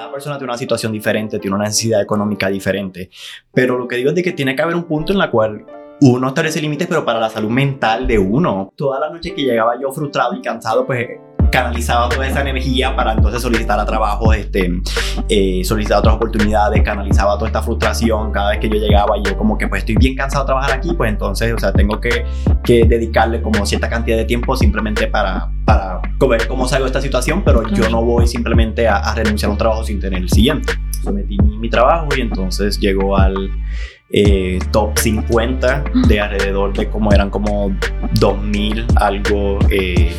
cada persona tiene una situación diferente, tiene una necesidad económica diferente. Pero lo que digo es de que tiene que haber un punto en la cual uno establece límites, pero para la salud mental de uno. Toda la noche que llegaba yo frustrado y cansado, pues canalizaba toda esa energía para entonces solicitar a trabajo, este, eh, solicitar otras oportunidades, canalizaba toda esta frustración cada vez que yo llegaba y yo como que pues estoy bien cansado de trabajar aquí, pues entonces, o sea, tengo que, que dedicarle como cierta cantidad de tiempo simplemente para, para ver cómo salgo de esta situación, pero yo no voy simplemente a, renunciar a un trabajo sin tener el siguiente. Sometí mi, mi trabajo y entonces llegó al eh, top 50 de alrededor de como eran como 2000 algo eh,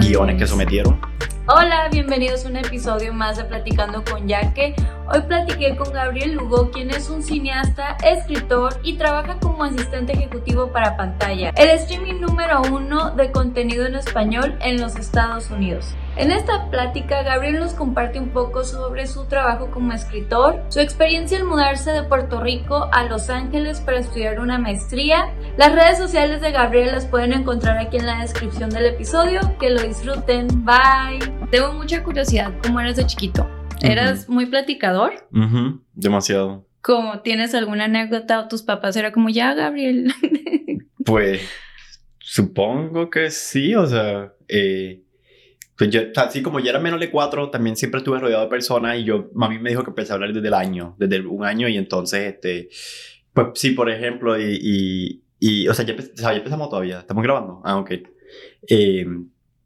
guiones que sometieron. Hola, bienvenidos a un episodio más de Platicando con Yaque. Hoy platiqué con Gabriel Lugo, quien es un cineasta, escritor y trabaja como asistente ejecutivo para pantalla, el streaming número uno de contenido en español en los Estados Unidos. En esta plática, Gabriel nos comparte un poco sobre su trabajo como escritor, su experiencia al mudarse de Puerto Rico a Los Ángeles para estudiar una maestría. Las redes sociales de Gabriel las pueden encontrar aquí en la descripción del episodio. Que lo disfruten. Bye. Tengo mucha curiosidad, ¿cómo eras de chiquito? ¿Eras muy platicador? Demasiado. ¿Cómo tienes alguna anécdota o tus papás era como ya, Gabriel? pues supongo que sí, o sea, eh, pues yo, así como ya era menos de cuatro, también siempre estuve rodeado de personas y yo, mami me dijo que empecé a hablar desde el año, desde un año y entonces, este, pues sí, por ejemplo, y, y, o, sea, ya, empezamos todavía, estamos grabando, ah, ok. Eh,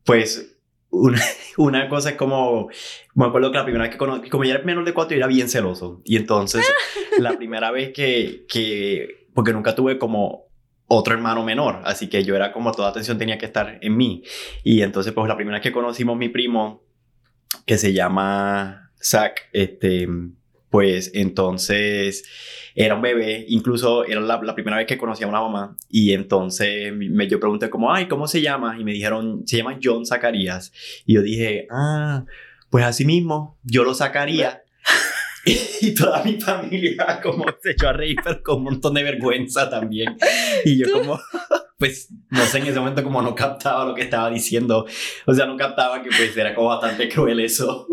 pues una, una, cosa es como, me acuerdo que la primera vez que conocí, como ya era menos de cuatro, yo era bien celoso. Y entonces, la primera vez que, que, porque nunca tuve como otro hermano menor, así que yo era como toda atención tenía que estar en mí. Y entonces, pues la primera vez que conocimos mi primo, que se llama Zach, este, pues entonces era un bebé, incluso era la, primera vez que conocía a una mamá y entonces me, yo pregunté como, ay, ¿cómo se llama? Y me dijeron, se llama John Zacarías. Y yo dije, ah, pues así mismo, yo lo sacaría y toda mi familia como se echó a reír, pero con un montón de vergüenza también. Y yo como, pues, no sé, en ese momento como no captaba lo que estaba diciendo. O sea, no captaba que pues era como bastante cruel eso.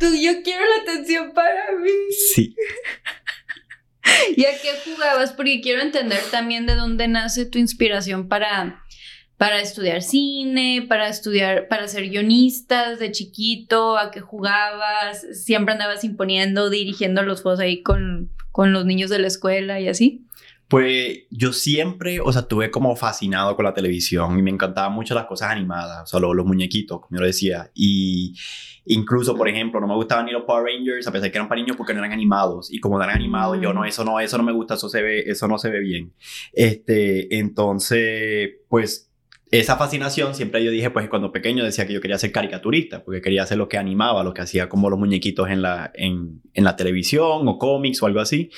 Tú, yo quiero la atención para mí. Sí. ¿Y a qué jugabas? Porque quiero entender también de dónde nace tu inspiración para para estudiar cine, para estudiar, para ser guionistas de chiquito, a qué jugabas, siempre andabas imponiendo, dirigiendo los juegos ahí con, con los niños de la escuela y así. Pues yo siempre, o sea, estuve como fascinado con la televisión y me encantaban mucho las cosas animadas, o sea, los, muñequitos, como yo lo decía. Y incluso, por ejemplo, no me gustaban ni los Power Rangers, a pesar de que eran para niños porque no eran animados. Y como no eran animados, yo no, mm. eso no, eso no me gusta, eso se ve, eso no se ve bien. Este, entonces, pues esa fascinación siempre yo dije, pues cuando pequeño decía que yo quería ser caricaturista, porque quería hacer lo que animaba, lo que hacía como los muñequitos en la, en, en la televisión o cómics o algo así.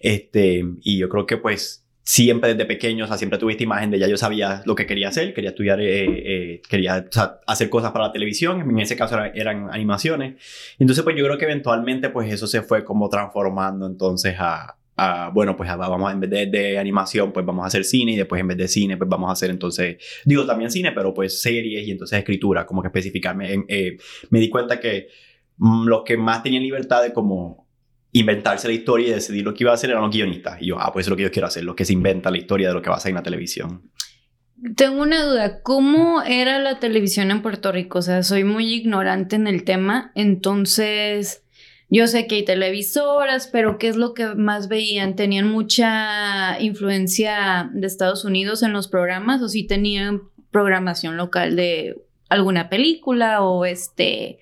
Este, y yo creo que pues siempre desde pequeño, o sea, siempre tuve esta imagen de ya yo sabía lo que quería hacer, quería estudiar, eh, eh, quería hacer cosas para la televisión, en ese caso eran, eran, animaciones. Entonces pues yo creo que eventualmente pues eso se fue como transformando entonces a, bueno, pues vamos en vez de, animación, pues vamos a hacer cine y después en vez de cine, pues vamos a hacer entonces, digo también cine, pero pues series y entonces escritura, como que especificarme. Eh, me di cuenta que mm, los que más tenían libertad de como inventarse la historia y decidir lo que iba a hacer eran los guionistas. Y yo, ah, pues eso es lo que yo quiero hacer, lo que se inventa la historia de lo que va a ser en la televisión. Tengo una duda, ¿cómo era la televisión en Puerto Rico? O sea, soy muy ignorante en el tema, entonces yo sé que hay televisoras, pero ¿qué es lo que más veían? ¿Tenían mucha influencia de Estados Unidos en los programas o si tenían programación local de alguna película o este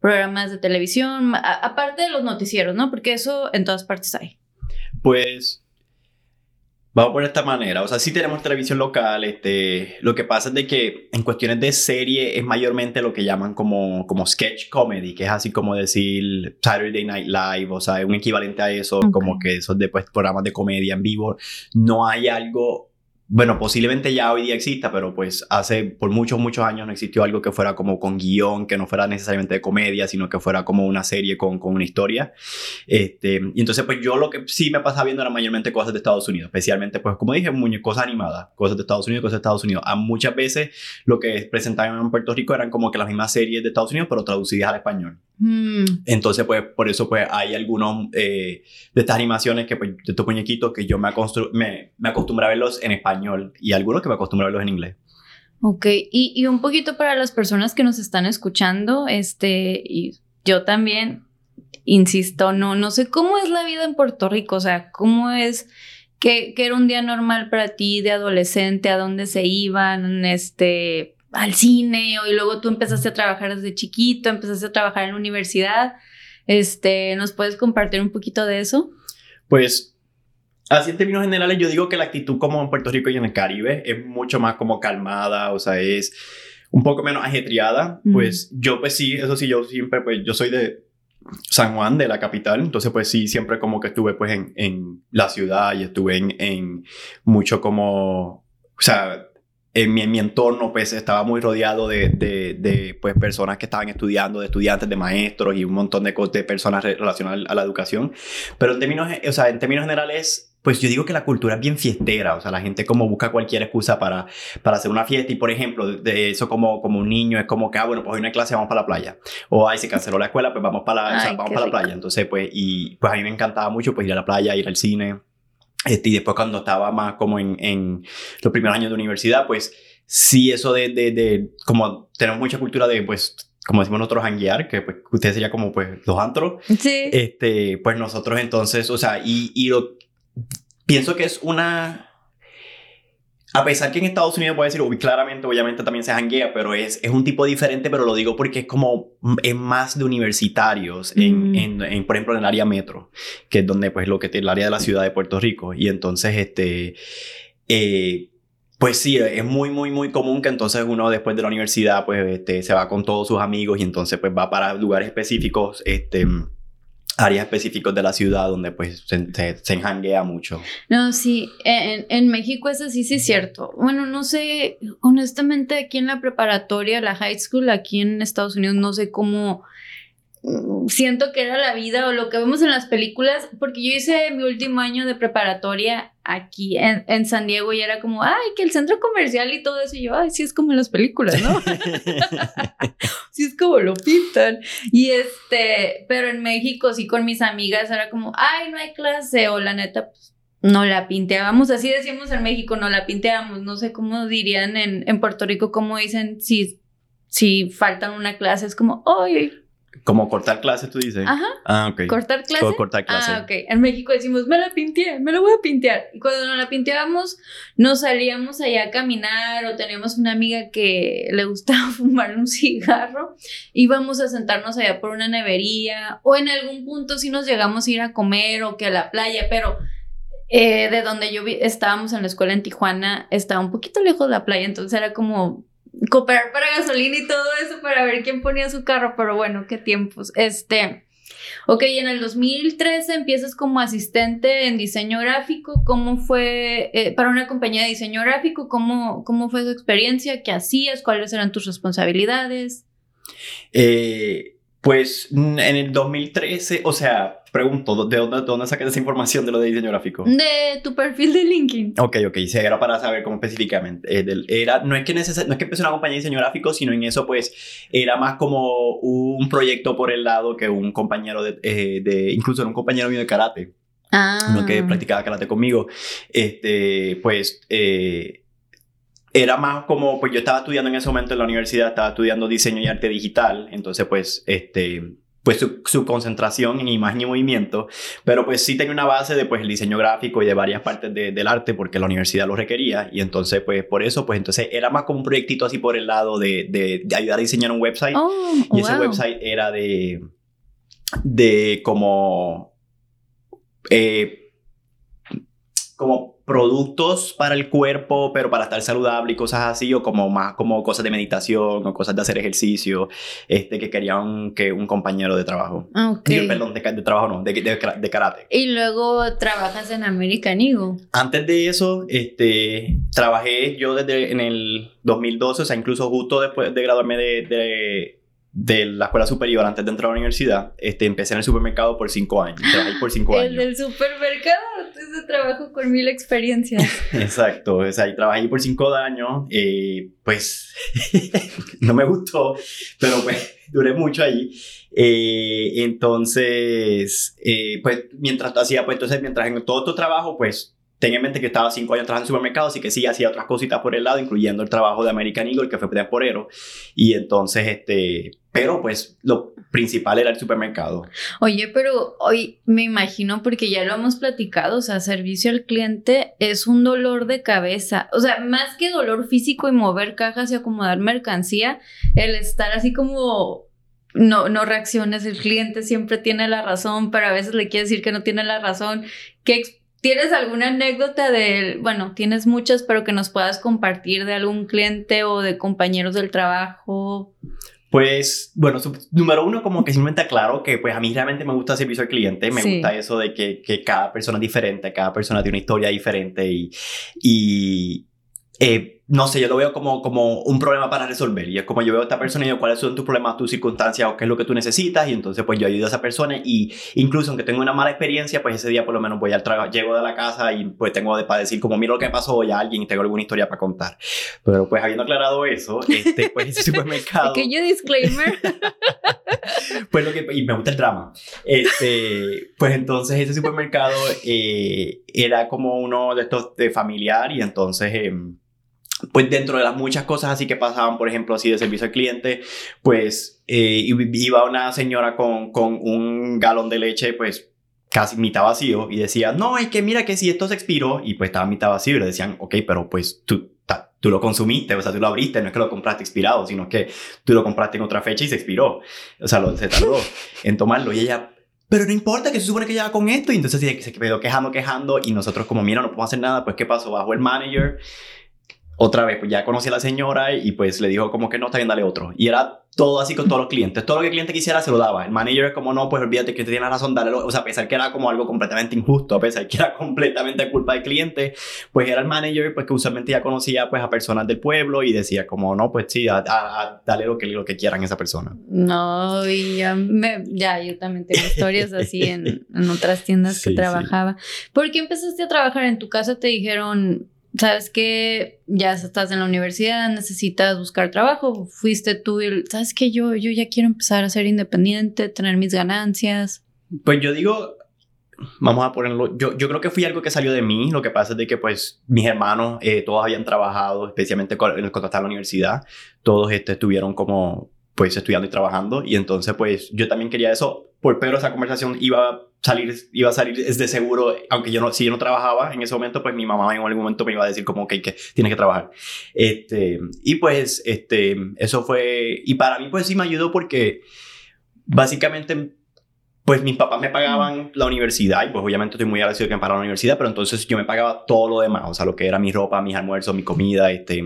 programas de televisión, aparte de los noticieros, ¿no? Porque eso en todas partes hay. Pues Vamos por esta manera, o sea, sí tenemos televisión local, este, lo que pasa es de que en cuestiones de serie es mayormente lo que llaman como, como sketch comedy, que es así como decir Saturday Night Live, o sea, un equivalente a eso, como que esos de, pues, programas de comedia en vivo, no hay algo bueno, posiblemente ya hoy día exista, pero pues hace por muchos, muchos años no existió algo que fuera como con guion, que no fuera necesariamente de comedia, sino que fuera como una serie con, con una historia. Este, y entonces pues yo lo que sí me pasaba viendo era mayormente cosas de Estados Unidos, especialmente pues como dije, cosas animadas, cosas de Estados Unidos, cosas de Estados Unidos. A muchas veces lo que presentaban en Puerto Rico eran como que las mismas series de Estados Unidos, pero traducidas al español. Mm. Entonces pues por eso pues hay algunos eh, de estas animaciones que pues de estos muñequitos que yo me, me, me acostumbré a verlos en español y algunos que me acostumbro a verlos en inglés. Ok, y, y, un poquito para las personas que nos están escuchando, este, y yo también, insisto, no, no sé cómo es la vida en Puerto Rico, o sea, cómo es, que, que era un día normal para ti de adolescente, a dónde se iban, este, al cine, y luego tú empezaste a trabajar desde chiquito, empezaste a trabajar en la universidad, este, ¿nos puedes compartir un poquito de eso? Pues Así en términos generales, yo digo que la actitud como en Puerto Rico y en el Caribe es mucho más como calmada, o sea, es un poco menos ajetreada. Pues yo, pues sí, eso sí, yo siempre, pues yo soy de San Juan, de la capital, entonces pues sí, siempre como que estuve pues en, en la ciudad y estuve en, en mucho como, o sea, en mi, en mi, entorno pues estaba muy rodeado de, de, de, pues personas que estaban estudiando, de estudiantes, de maestros y un montón de, de personas relacionadas a la educación. Pero en términos, o sea, en términos generales pues yo digo que la cultura es bien fiestera, o sea, la gente como busca cualquier excusa para, para hacer una fiesta y, por ejemplo, de eso como, como un niño es como que, ah, bueno, pues hoy una clase, vamos para la playa. O, ay, se canceló la escuela, pues vamos para la, vamos para la playa. Entonces, pues, y pues a mí me encantaba mucho pues ir a la playa, ir al cine. Este, y después cuando estaba más como en, en los primeros años de universidad, pues sí, eso de, de, de como tenemos mucha cultura de, pues, como decimos nosotros, hanguear, que pues ustedes sería como pues los antros. Sí. Este, pues nosotros entonces, o sea, y, y lo, pienso que es una... A pesar que en Estados Unidos puede decir, uy, claramente, obviamente también se janguea, pero es, es un tipo diferente, pero lo digo porque es como, es más de universitarios, en, mm. en, por ejemplo, en el área metro, que es donde, pues, lo que tiene el área de la ciudad de Puerto Rico. Y entonces, este, eh, pues sí, es muy, muy, muy común que entonces uno después de la universidad, pues, este, se va con todos sus amigos y entonces, pues, va para lugares específicos, este áreas específicos de la ciudad donde pues se, se, enjanguea mucho. No, sí, en, en, México es así, sí es cierto. Bueno, no sé, honestamente aquí en la preparatoria, la high school, aquí en Estados Unidos, no sé cómo siento que era la vida o lo que vemos en las películas, porque yo hice mi último año de preparatoria aquí en, en, San Diego y era como, ay, que el centro comercial y todo eso, y yo, ay, sí es como en las películas, ¿no? sí es como lo pintan. Y este, pero en México sí con mis amigas era como, ay, no hay clase, o la neta, pues no la pinteábamos, así decíamos en México, no la pinteábamos, no sé cómo dirían en, en Puerto Rico, cómo dicen si, si faltan una clase, es como, ay, como cortar clase, tú dices. Ajá. Ah, ok. Cortar clase. Como cortar clase. Ah, ok. En México decimos, me la pinté, me la voy a pintear. Y cuando nos la pinteábamos, nos salíamos allá a caminar o teníamos una amiga que le gustaba fumar un cigarro. Íbamos a sentarnos allá por una nevería o en algún punto si nos llegamos a ir a comer o que a la playa, pero eh, de donde yo estábamos en la escuela en Tijuana, estaba un poquito lejos de la playa, entonces era como cooperar para gasolina y todo eso para ver quién ponía su carro, pero bueno, qué tiempos. Este, ok, en el 2013 empiezas como asistente en diseño gráfico, ¿cómo fue eh, para una compañía de diseño gráfico? ¿Cómo, ¿Cómo fue su experiencia? ¿Qué hacías? ¿Cuáles eran tus responsabilidades? Eh, pues en el 2013, o sea, pregunto, ¿de dónde, de dónde esa información de lo de diseño gráfico? De tu perfil de LinkedIn. Ok, ok, sí, era para saber cómo específicamente. Eh, era, no, es que no es que empecé una compañía de diseño gráfico, sino en eso pues era más como un proyecto por el lado que un compañero de, eh, de incluso era un compañero mío de karate. Ah. Uno que practicaba karate conmigo. Este, pues... Eh, era más como, pues yo estaba estudiando en ese momento en la universidad, estaba estudiando diseño y arte digital, entonces pues, este, pues su, concentración en imagen y movimiento, pero pues sí tenía una base de pues el diseño gráfico y de varias partes del arte porque la universidad lo requería y entonces pues por eso pues entonces era más como un proyectito así por el lado de, de, ayudar a diseñar un website oh, y ese website era de de como eh, como productos para el cuerpo, pero para estar saludable y cosas así, o como más como cosas de meditación o cosas de hacer ejercicio, este, que querían que un compañero de trabajo. Ah, ok. Digo, perdón, de, de trabajo no, de, de, de karate. Y luego trabajas en American Eagle. Antes de eso, este, trabajé yo desde en el 2012, o sea, incluso justo después de graduarme de, de, la escuela superior, antes de entrar a la universidad, este, empecé en el supermercado por cinco años. Trabajé por cinco El años. del supermercado, ese trabajo con mil experiencias. Exacto, o sea, ahí trabajé por cinco años, eh, pues no me gustó, pero pues duré mucho ahí. Eh, entonces, eh, pues mientras hacía, pues entonces mientras en todo tu trabajo, pues ten en mente que estaba cinco años trabajando en supermercado, así que sí hacía otras cositas por el lado, incluyendo el trabajo de American Eagle, que fue temporero, y entonces, este, pero pues lo principal era el supermercado. Oye, pero hoy me imagino, porque ya lo hemos platicado, o sea, servicio al cliente es un dolor de cabeza. O sea, más que dolor físico y mover cajas y acomodar mercancía, el estar así como no, no reacciones, el cliente siempre tiene la razón, pero a veces le quiere decir que no tiene la razón. ¿Qué ¿Tienes alguna anécdota de, bueno, tienes muchas, pero que nos puedas compartir de algún cliente o de compañeros del trabajo? Pues, bueno, su- número uno, como que simplemente aclaro que pues a mí realmente me gusta el servicio al cliente, me Sí. gusta eso de que, que cada persona es diferente, cada persona tiene una historia diferente y, y eh, no sé, yo lo veo como, como un problema para resolver y es como yo veo a esta persona y digo cuáles son tus problemas, tus circunstancias o qué es lo que tú necesitas y entonces pues yo ayudo a esa persona y incluso aunque tengo una mala experiencia, pues ese día por lo menos voy al trabajo, llego de la casa y pues tengo de, para decir como mira lo que pasó hoy a alguien y tengo alguna historia para contar. Pero pues habiendo aclarado eso, este, pues ese supermercado... Pequeño disclaimer. Pues lo que, y me gusta el drama. Este, pues entonces ese supermercado eh, era como uno de estos de familiar y entonces, em, pues dentro de las muchas cosas así que pasaban, por ejemplo, así de servicio al cliente, pues eh, iba una señora con, con un galón de leche, pues casi mitad vacío y decía, no, es que mira que si esto se expiró y pues estaba mitad vacío y le decían, ok, pero pues tú, ta- tú lo consumiste, o sea, tú lo abriste, no es que lo compraste expirado, sino que tú lo compraste en otra fecha y se expiró, o sea, lo, se tardó en tomarlo y ella... Pero no importa que se supone que ya con esto. Y entonces se quedó quejando, quejando. Y nosotros, como, mira, no podemos hacer nada. Pues, ¿qué pasó? Bajó el manager. Otra vez, pues ya conocí a la señora y pues le dijo como que no, está bien, dale otro. Y era todo así con todos los clientes. Todo lo que el cliente quisiera se lo daba. El manager como, no, pues olvídate que tiene razón, dale. O sea, a pesar que era como algo completamente injusto, a pesar que era completamente culpa del cliente, pues era el manager pues que usualmente ya conocía pues a personas del pueblo y decía como, no, pues sí, a, a- a- dale lo que, lo que quieran a esa persona. No, y ya, me- ya yo también tengo historias así en, en otras tiendas Sí, que sí. trabajaba. ¿Por qué empezaste a trabajar en tu casa? Te dijeron, sabes que ya estás en la universidad, necesitas buscar trabajo. Fuiste tú y, sabes que yo, yo ya quiero empezar a ser independiente, tener mis ganancias. Pues yo digo, vamos a ponerlo, yo, yo creo que fui algo que salió de mí, lo que pasa es de que pues mis hermanos eh, todos habían trabajado, especialmente con- en la universidad, todos este, estuvieron como pues estudiando y trabajando. Y entonces pues yo también quería eso, por, pero esa conversación iba salir, iba a salir es de seguro, aunque yo no, si yo no trabajaba en ese momento, pues mi mamá en algún momento me iba a decir como que, tienes que trabajar. Este, y pues este, eso fue, y para mí pues sí me ayudó porque básicamente pues mis papás me pagaban la universidad y pues obviamente estoy muy agradecido que me pagaran la universidad, pero entonces yo me pagaba todo lo demás, o sea, lo que era mi ropa, mis almuerzos, mi comida, este,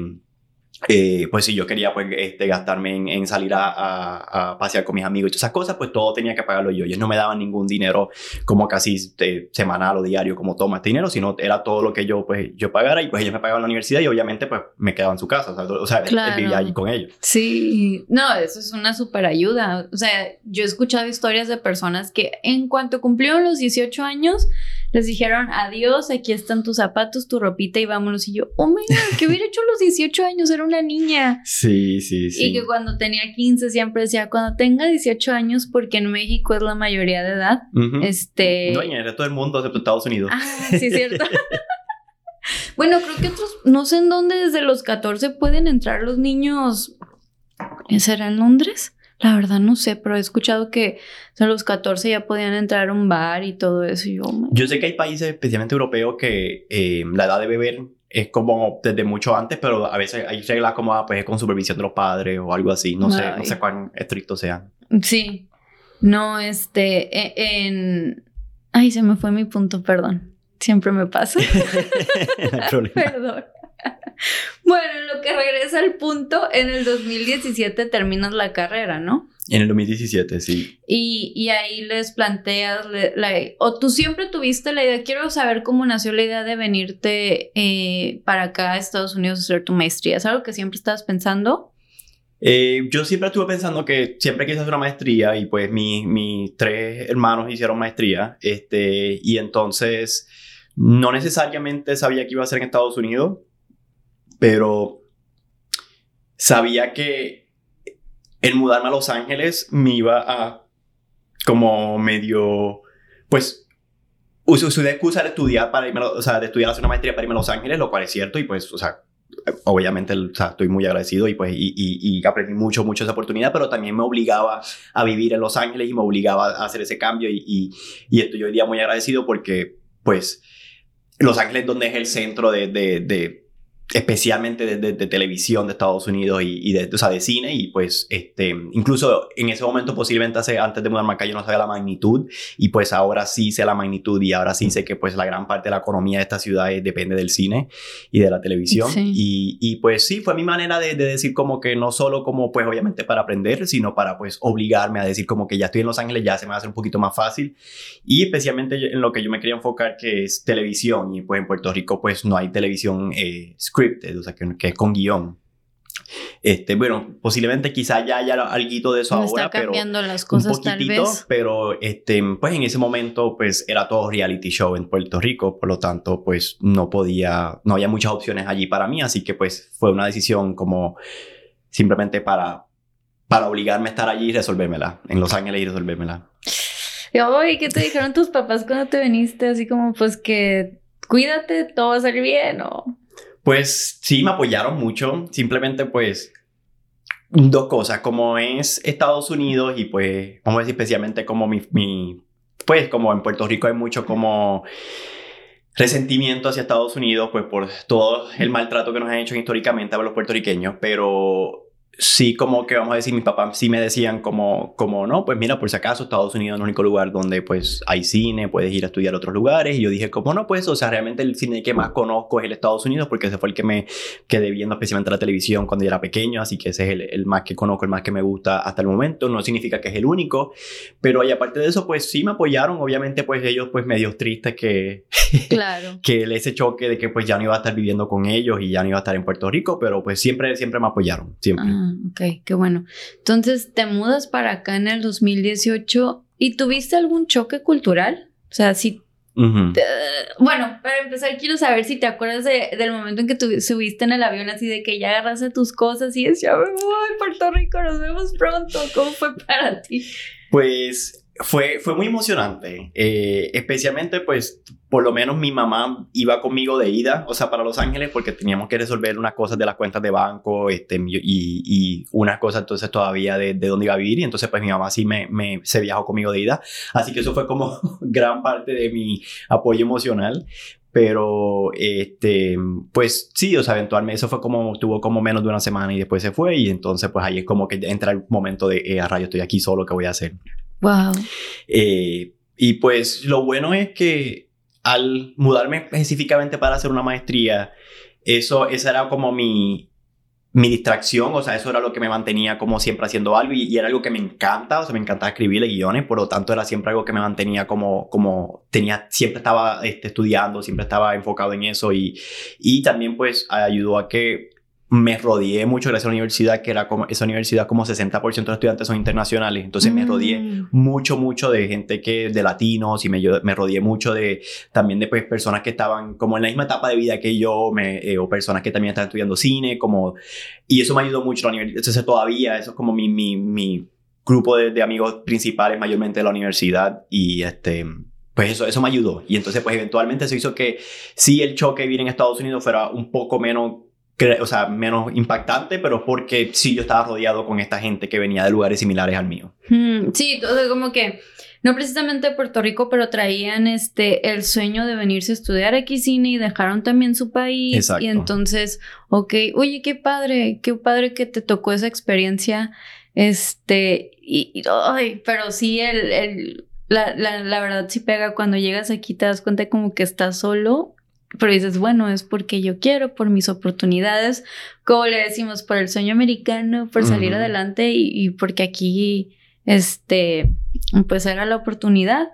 eh, pues si yo quería pues este, gastarme en, en salir a, a- a pasear con mis amigos y todas esas cosas, pues todo tenía que pagarlo yo. Ellos no me daban ningún dinero como casi este, semanal o diario como toma este dinero, sino era todo lo que yo pues yo pagara y pues ellos me pagaban la universidad y obviamente pues me quedaba en su casa, o sea, o sea Claro. vivía allí con ellos. Sí, no, eso es una super ayuda. O sea, yo he escuchado historias de personas que en cuanto cumplieron los 18 años, les dijeron adiós, aquí están tus zapatos, tu ropita y vámonos. Y yo, oh my god, ¿qué hubiera hecho a los 18 años? Era una niña. Sí, sí, Y que cuando tenía 15 siempre decía, cuando tenga 18 años, porque en México es la mayoría de edad, este... No, y en el mundo, excepto Estados Unidos. Ah, sí, cierto. bueno, creo que otros, no sé en dónde desde los 14 pueden entrar los niños. ¿Será en Londres? La verdad no sé, pero he escuchado que a los 14 ya podían entrar a un bar y todo eso. Y yo, oh Yo sé que hay países, especialmente europeos, que eh, la edad de beber es como desde mucho antes, pero a veces hay reglas como ah, pues, con supervisión de los padres o algo así. No sé, no sé cuán estrictos sean. Sí. No, este, e- en... Ay, se me fue mi punto, perdón. siempre me pasa. No hay problema. Perdón. Bueno, en lo que regresa al punto, en el 2017 terminas la carrera, ¿no? En el 2017, sí. Y, y ahí les planteas, le- la, o tú siempre tuviste la idea, quiero saber cómo nació la idea de venirte eh, para acá a Estados Unidos a hacer tu maestría. ¿Es algo que siempre estabas pensando? Eh, yo siempre estuve pensando que siempre quise hacer una maestría y pues mi- mis tres hermanos hicieron maestría. Este, y entonces no necesariamente sabía que iba a ser en Estados Unidos, pero sabía que el mudarme a Los Ángeles me iba a como medio, pues, usé, de excusa de estudiar para irme, o sea, de estudiar hacer una maestría para irme a Los Ángeles, lo cual es cierto y pues, o sea, obviamente, o sea, estoy muy agradecido y pues, y, y, y aprendí mucho, mucho esa oportunidad, pero también me obligaba a vivir en Los Ángeles y me obligaba a hacer ese cambio y, y, estoy hoy día muy agradecido porque, pues, Los Ángeles donde es el centro de, de especialmente de, de- de televisión de Estados Unidos y, y de, o sea, de cine y pues este incluso en ese momento posiblemente hace, antes de mudarme acá yo no sabía la magnitud y pues ahora sí sé la magnitud y ahora sí sé que pues la gran parte de la economía de esta ciudad es- depende del cine y de la televisión Sí. y, y pues sí fue mi manera de, de decir como que no solo como pues obviamente para aprender sino para pues obligarme a decir como que ya estoy en Los Ángeles ya se me va a hacer un poquito más fácil y especialmente en lo que yo me quería enfocar que es televisión y pues en Puerto Rico pues no hay televisión eh, scripted, o sea que, que es con guion. Este, bueno, posiblemente quizá ya haya algo de eso Me ahora, está pero cambiando las un cosas tal poquitito, vez. pero este, pues en ese momento pues era todo reality show en Puerto Rico, por lo tanto pues no podía, no había muchas opciones allí para mí, así que pues fue una decisión como simplemente para, para obligarme a estar allí y resolvérmela, en Los Ángeles y resolvérmela. Ay, ¿qué te dijeron tus papás cuando te viniste? Así como, pues que cuídate, todo va a salir bien, o... Pues sí, me apoyaron mucho. Simplemente, pues, dos cosas. Como es Estados Unidos y, pues, vamos a decir especialmente como mi, pues, como en Puerto Rico hay mucho como resentimiento hacia Estados Unidos, pues, por todo el maltrato que nos han hecho históricamente a los puertorriqueños, pero sí como que vamos a decir, mis papás sí me decían como, como no, pues mira, por si acaso Estados Unidos es el único lugar donde pues hay cine, puedes ir a estudiar a otros lugares. Y yo dije, como no, pues, o sea, realmente el cine que más conozco es el Estados Unidos porque ese fue el que me quedé viendo especialmente la televisión cuando yo era pequeño, así que ese es el, el más que conozco, el más que me gusta hasta el momento. No significa que es el único, pero y aparte de eso, pues sí me apoyaron, obviamente pues ellos pues medios tristes que, Claro. que ese choque de que pues ya no iba a estar viviendo con ellos y ya no iba a estar en Puerto Rico, pero pues siempre, siempre me apoyaron, siempre. Ah, ok, qué bueno. Entonces, te mudas para acá en el 2018 y tuviste algún choque cultural? O sea, si... Te- bueno, para empezar, quiero saber si te acuerdas de- del momento en que tú subiste en el avión así de que ya agarraste tus cosas y decías, ya me voy, Puerto Rico, nos vemos pronto. ¿Cómo fue para ti? Pues fue, fue muy emocionante, eh, especialmente pues por lo menos mi mamá iba conmigo de ida, o sea, para Los Ángeles, porque teníamos que resolver unas cosas de las cuentas de banco este, y, y unas cosas entonces todavía de, de dónde iba a vivir, y entonces pues mi mamá sí me, me, se viajó conmigo de ida, así que eso fue como gran parte de mi apoyo emocional. Pero, este, pues sí, o sea, eventualmente eso fue como, tuvo como menos de una semana y después se fue y entonces pues ahí es como que entra el momento de, eh, a rayo, estoy aquí solo, ¿qué voy a hacer? Wow. Eh, y pues lo bueno es que al mudarme específicamente para hacer una maestría, eso, esa era como mi, mi distracción, o sea, eso era lo que me mantenía como siempre haciendo algo y, era algo que me encanta, o sea, me encantaba escribir guiones, por lo tanto era siempre algo que me mantenía como, como tenía, siempre estaba este, estudiando, siempre estaba enfocado en eso y, y también pues ayudó a que me rodeé mucho gracias a la universidad, que era como, esa universidad como 60% de los estudiantes son internacionales, entonces me rodeé Mm. mucho, mucho de gente que, de latinos y me, yo- me rodeé mucho de, también de pues, personas que estaban como en la misma etapa de vida que yo, me, eh, o personas que también estaban estudiando cine, como, y eso me ayudó mucho la universidad, entonces todavía eso es como mi, mi, mi grupo de, de amigos principales mayormente de la universidad y este... Pues eso, eso me ayudó. Y entonces, pues eventualmente eso hizo que sí el choque de vivir en Estados Unidos fuera un poco menos o sea, menos impactante, pero porque sí yo estaba rodeado con esta gente que venía de lugares similares al mío. Mm, sí, sea, como que no precisamente de Puerto Rico, pero traían este el sueño de venirse a estudiar aquí cine y dejaron también su país. Exacto. Y entonces, ok, oye, qué padre, qué padre que te tocó esa experiencia. Este, y, y- ay, pero sí, el, el- la, la, la verdad sí pega cuando llegas aquí, te das cuenta como que estás solo pero dices, bueno, es porque yo quiero, por mis oportunidades, como le decimos, por el sueño americano, por salir adelante y, y, porque aquí, este, pues era la oportunidad.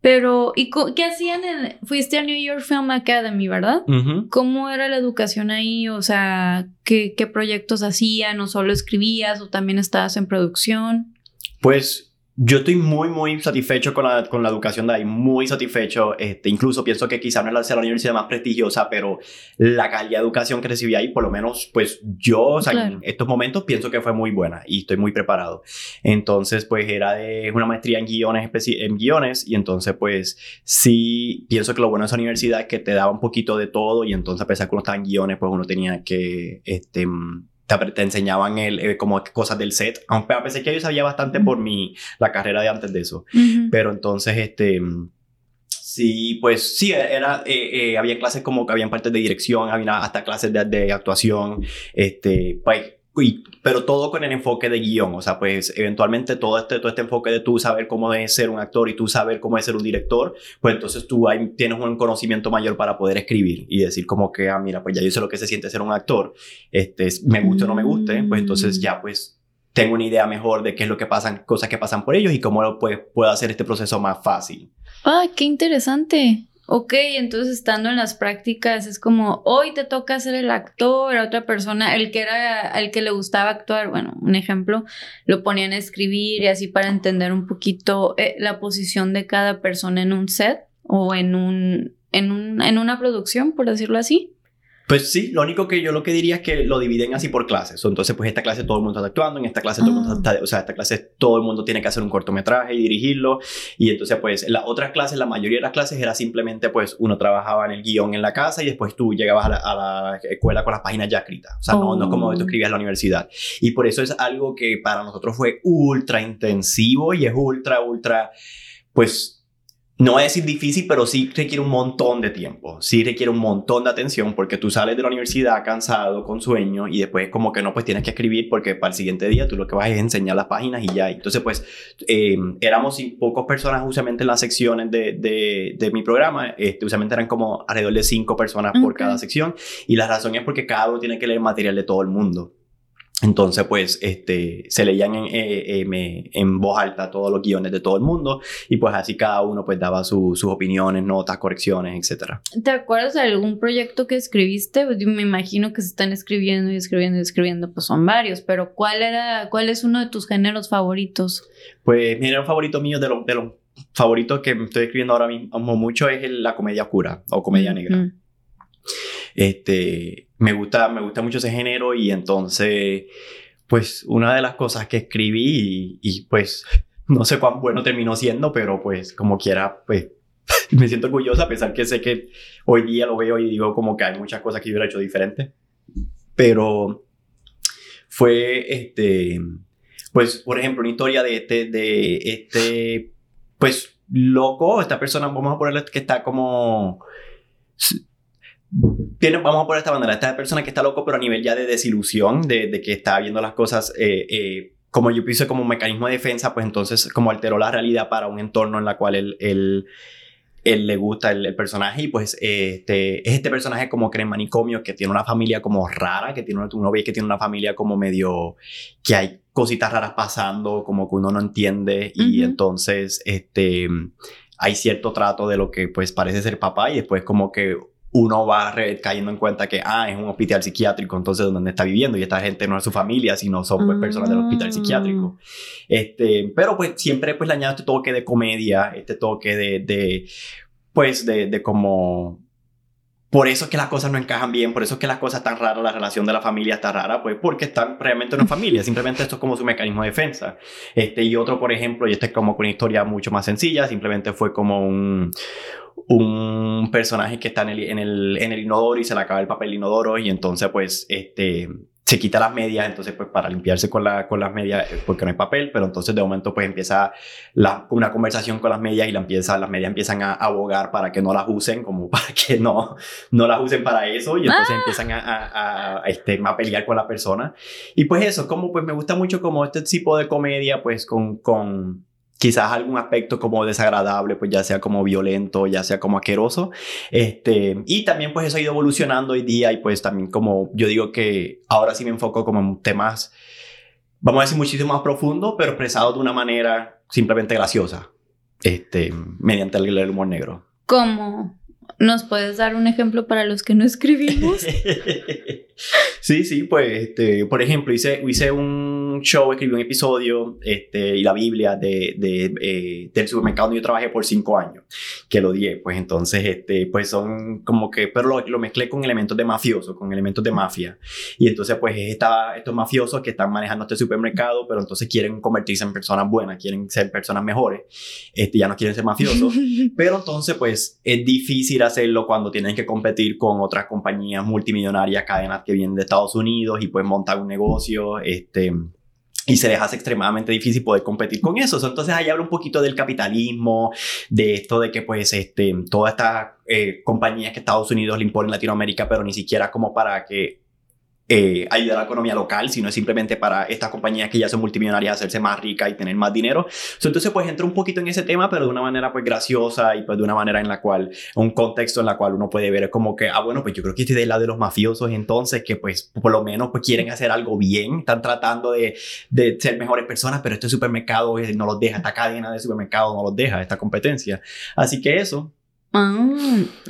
Pero, ¿y qué hacían? En, fuiste a New York Film Academy, ¿verdad? ¿Cómo era la educación ahí? O sea, ¿qué, ¿qué proyectos hacían? ¿O solo escribías? ¿O también estabas en producción? Pues yo estoy muy, muy satisfecho con la, con la educación de ahí, muy satisfecho. Este, incluso pienso que quizá no es la, la universidad más prestigiosa, pero la calidad de educación que recibí ahí, por lo menos, pues yo, o sea, en estos momentos pienso que fue muy buena y estoy muy preparado. Entonces, pues era de una maestría en guiones, en guiones y entonces, pues sí, pienso que lo bueno de esa universidad es que te daba un poquito de todo y entonces, a pesar que uno estaba en guiones, pues uno tenía que, este, te, enseñaban el, eh, como cosas del set, aunque a pesar que yo sabía bastante por mi, la carrera de antes de eso, pero entonces, este, sí, pues sí, era, eh, eh, había clases como que habían partes de dirección, había hasta clases de, de actuación, este, pues pero todo con el enfoque de guion, o sea, pues eventualmente todo este, todo este enfoque de tú saber cómo es ser un actor y tú saber cómo es ser un director, pues entonces tú ahí tienes un conocimiento mayor para poder escribir y decir como que, ah, mira, pues ya yo sé lo que se siente ser un actor, este, me guste o no me guste, pues entonces ya pues tengo una idea mejor de qué es lo que pasan, cosas que pasan por ellos y cómo pues, puedo hacer este proceso más fácil. Ah, qué interesante. Ok, entonces estando en las prácticas es como hoy te toca ser el actor, a otra persona, el que era, al que le gustaba actuar, bueno, un ejemplo, lo ponían a escribir y así para entender un poquito eh, la posición de cada persona en un set o en un, en un, en una producción, por decirlo así. Pues sí, lo único que yo lo que diría es que lo dividen así por clases. Entonces, pues esta clase todo el mundo está actuando, en esta clase todo el mundo ah. está, o sea, esta clase todo el mundo tiene que hacer un cortometraje y dirigirlo. Y entonces, pues en las otras clases, la mayoría de las clases era simplemente, pues uno trabajaba en el guion en la casa y después tú llegabas a la, escuela con las páginas ya escritas. O sea, no, no como tú oh. escribías en la universidad. Y por eso es algo que para nosotros fue ultra intensivo y es ultra, ultra, pues no a decir difícil, pero sí requiere un montón de tiempo, sí requiere un montón de atención porque tú sales de la universidad cansado, con sueño y después como que no, pues tienes que escribir porque para el siguiente día tú lo que vas es enseñar las páginas y ya. Entonces pues eh, éramos pocas personas usualmente en las secciones de, de, mi programa, este, usualmente eran como alrededor de cinco personas por cada sección y la razón es porque cada uno tiene que leer material de todo el mundo. Entonces, pues, este, se leían en, eh, eh, en, voz alta todos los guiones de todo el mundo y pues así cada uno pues daba sus opiniones, notas, correcciones, etc. ¿Te acuerdas de algún proyecto que escribiste? Pues, me imagino que se están escribiendo y escribiendo y escribiendo, pues son varios, pero ¿cuál era, cuál es uno de tus géneros favoritos? Pues mi género favorito mío de los de los favoritos que estoy escribiendo ahora mismo mucho es la comedia oscura o comedia negra. Este, me gusta, me gusta mucho ese género y entonces, pues una de las cosas que escribí y, pues no sé cuán bueno terminó siendo, pero pues como quiera, pues me siento orgullosa a pesar que sé que hoy día lo veo y digo como que hay muchas cosas que hubiera hecho diferente. Pero fue este, pues por ejemplo, una historia de este, de este, pues loco, esta persona, vamos a ponerle que está como vamos a poner esta manera, esta persona que está loco, pero a nivel ya de desilusión, de, que está viendo las cosas, eh, eh, como yo pienso como un mecanismo de defensa, pues entonces como alteró la realidad para un entorno en la cual él, él, él le gusta el, personaje y pues este, es este personaje como que en manicomio, que tiene una familia como rara, que tiene una, uno ve que tiene una familia como medio, que hay cositas raras pasando, como que uno no entiende y entonces este hay cierto trato de lo que pues parece ser papá y después como que uno va cayendo en cuenta que, ah, es un hospital psiquiátrico, entonces donde está viviendo y esta gente no es su familia, sino son pues, personas del hospital mm. psiquiátrico. Este, pero pues siempre pues le añado este toque de comedia, este toque de, de pues de, de como por eso es que las cosas no encajan bien, por eso es que las cosas están raras, la relación de la familia está rara, pues porque están realmente en una familia, simplemente esto es como su mecanismo de defensa. Este, y otro, por ejemplo, y este es como una historia mucho más sencilla, simplemente fue como un, un personaje que está en el, en el, en el inodoro y se le acaba el papel inodoro y entonces pues este se quita las medias, entonces pues para limpiarse con, la, con las medias, eh, porque no hay papel, pero entonces de momento pues empieza la, una conversación con las medias y la empieza, las medias empiezan a abogar para que no las usen, como para que no, no las usen para eso y entonces ah. empiezan a, a, a, este, a pelear con la persona. Y pues eso, como pues me gusta mucho como este tipo de comedia pues con, con quizás algún aspecto como desagradable, pues ya sea como violento, ya sea como asqueroso. Este, y también pues eso ha ido evolucionando hoy día y pues también como yo digo que ahora sí me enfoco como en temas, vamos a decir, muchísimo más profundo, pero expresado de una manera simplemente graciosa, este, mediante el humor negro. ¿Cómo? ¿Nos puedes dar un ejemplo para los que no escribimos? sí, sí, pues, este, por ejemplo, hice, hice un show, escribí un episodio este, y la Biblia de, de eh, del supermercado donde yo trabajé por cinco años, que lo di, pues entonces, este, pues son como que, pero lo, lo, mezclé con elementos de mafioso, con elementos de mafia. Y entonces, pues, estaba estos mafiosos que están manejando este supermercado, pero entonces quieren convertirse en personas buenas, quieren ser personas mejores, este, ya no quieren ser mafiosos, pero entonces, pues, es difícil hacerlo cuando tienen que competir con otras compañías multimillonarias, cadenas que vienen de Estados Unidos y pues montar un negocio, este, y se les hace extremadamente difícil poder competir con eso. Entonces ahí habla un poquito del capitalismo, de esto de que pues este, todas estas eh, compañías que Estados Unidos le imponen en Latinoamérica, pero ni siquiera como para que eh, ayudar a la economía local, sino es simplemente para estas compañías que ya son multimillonarias hacerse más ricas y tener más dinero. entonces, pues entra un poquito en ese tema, pero de una manera pues graciosa y pues de una manera en la cual, un contexto en la cual uno puede ver como que, ah, bueno, pues yo creo que estoy del lado de los mafiosos entonces, que pues por lo menos pues quieren hacer algo bien, están tratando de, de ser mejores personas, pero este supermercado eh, no los deja, esta cadena de supermercado no los deja, esta competencia. Así que eso. Ah,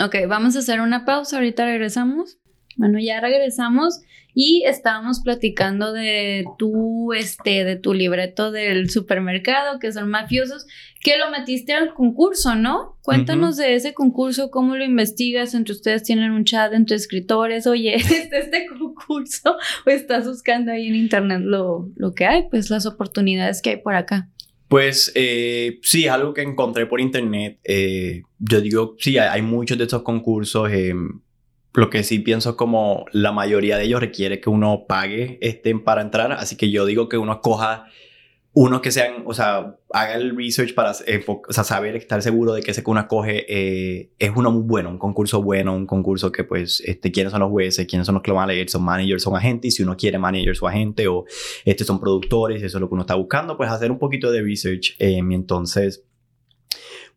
ok, vamos a hacer una pausa, ahorita regresamos. Bueno, ya regresamos y estábamos platicando de tu, este, de tu libreto del supermercado, que son mafiosos, que lo metiste al concurso, ¿no? Cuéntanos de ese concurso, cómo lo investigas, entre ustedes tienen un chat entre escritores, oye, este, este concurso, o estás buscando ahí en internet lo, lo que hay, pues las oportunidades que hay por acá. Pues eh, sí, algo que encontré por internet. Eh, yo digo, sí, hay, muchos de estos concursos. Eh, lo que sí pienso como la mayoría de ellos requiere que uno pague este, para entrar, así que yo digo que uno escoja uno que sean, o sea, haga el research para o sea, saber, estar seguro de que ese que uno coge eh, es uno muy bueno, un concurso bueno, un concurso que pues, este, quiénes son los jueces, quiénes son los que lo van a leer, son managers, son agentes, y si uno quiere managers o agente o este son productores, eso es lo que uno está buscando, pues hacer un poquito de research eh, entonces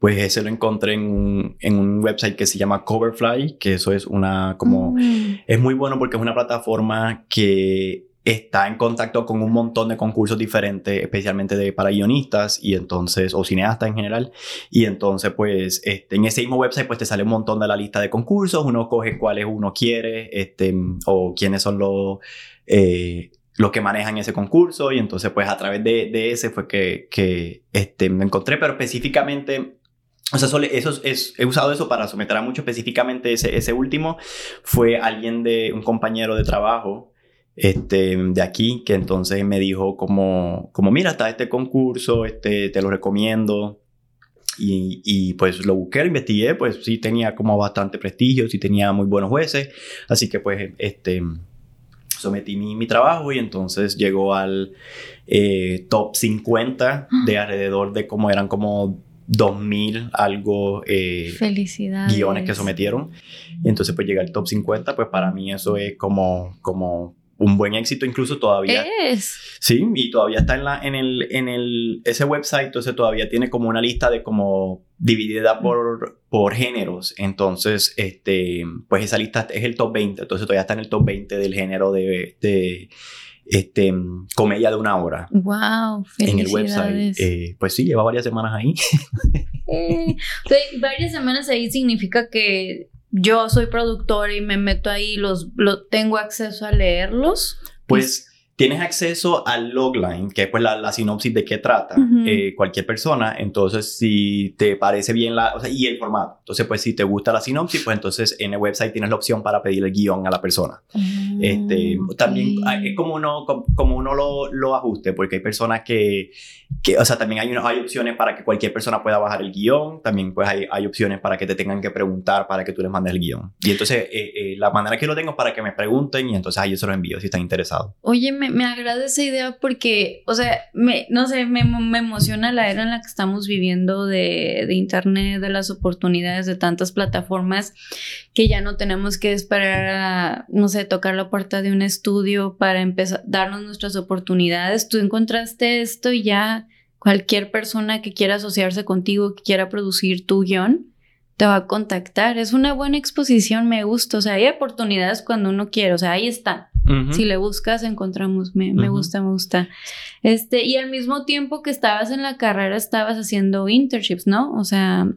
pues ese lo encontré en un, en un website que se llama Coverfly, que eso es una como... Mm. Es muy bueno porque es una plataforma que está en contacto con un montón de concursos diferentes, especialmente de, para guionistas y entonces, o cineastas en general. Y entonces, pues, este, en ese mismo website, pues te sale un montón de la lista de concursos, uno coge cuáles uno quiere, este, o quiénes son los, eh, los que manejan ese concurso. Y entonces, pues, a través de, de ese fue que, que este, me encontré, pero específicamente o sea, eso es, he usado eso para someter a mucho específicamente ese, ese último. Fue alguien de un compañero de trabajo este, de aquí que entonces me dijo como, como mira, está este concurso, este, te lo recomiendo. Y, y, pues lo busqué, lo investigué, pues sí tenía como bastante prestigio, sí tenía muy buenos jueces. Así que pues este, sometí mi, mi trabajo y entonces llegó al eh, top 50 de alrededor de como eran como 2000 algo eh, guiones que sometieron. Entonces, pues llegar al top 50, pues para mí eso es como, como un buen éxito, incluso todavía. Es. Sí, y todavía está en, la, en, el, en el, ese website, entonces todavía tiene como una lista de como dividida por, por géneros. Entonces, este, pues esa lista es el top 20, entonces todavía está en el top 20 del género de, de este, comedia de una hora. ¡Wow! En el website. Eh, pues sí, lleva varias semanas ahí. eh, varias semanas ahí significa que yo soy productor y me meto ahí, los, lo, tengo acceso a leerlos. Pues tienes acceso al logline, que es pues la, la sinopsis de qué trata eh, cualquier persona. Entonces, si te parece bien la, o sea, y el formato. Entonces, pues si te gusta la sinopsis, pues entonces en el website tienes la opción para pedir el guion a la persona. este, ah, también es como uno, como, uno lo, lo, ajuste, porque hay personas que, que o sea, también hay, hay opciones para que cualquier persona pueda bajar el guion. También pues hay, hay opciones para que te tengan que preguntar para que tú les mandes el guion. Y entonces, eh, eh, la manera que lo tengo es para que me pregunten y entonces ahí yo se lo envío si están interesados. Oye, me, me agrada esa idea porque, o sea, me, no sé, me, me, emociona la era en la que estamos viviendo de, de, internet, de las oportunidades de tantas plataformas que ya no tenemos que esperar a, no sé, tocar la puerta de un estudio para empezar, darnos nuestras oportunidades. Tú encontraste esto y ya cualquier persona que quiera asociarse contigo, que quiera producir tu guion, te va a contactar. Es una buena exposición, me gusta. O sea, hay oportunidades cuando uno quiere, o sea, ahí están. Si le buscas, encontramos. Me, me gusta, me gusta. Este, y al mismo tiempo que estabas en la carrera, estabas haciendo internships, ¿no? O sea,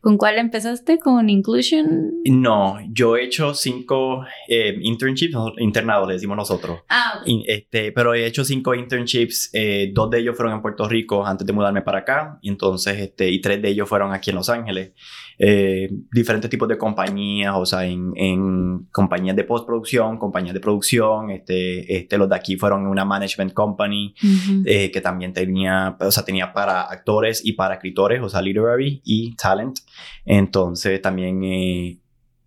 ¿Con cuál empezaste? ¿Con Inclusion? No, yo he hecho cinco eh, internships, internados le decimos nosotros. Ah, este, pero he hecho cinco internships, eh, dos de ellos fueron en Puerto Rico antes de mudarme para acá, y entonces, este, y tres de ellos fueron aquí en Los Ángeles. Eh, diferentes tipos de compañías, o sea, en, en compañías de postproducción, compañías de producción, este, este, los de aquí fueron una management company eh, que también tenía, o sea, tenía para actores y para escritores, o sea, literary y talent. Entonces también eh,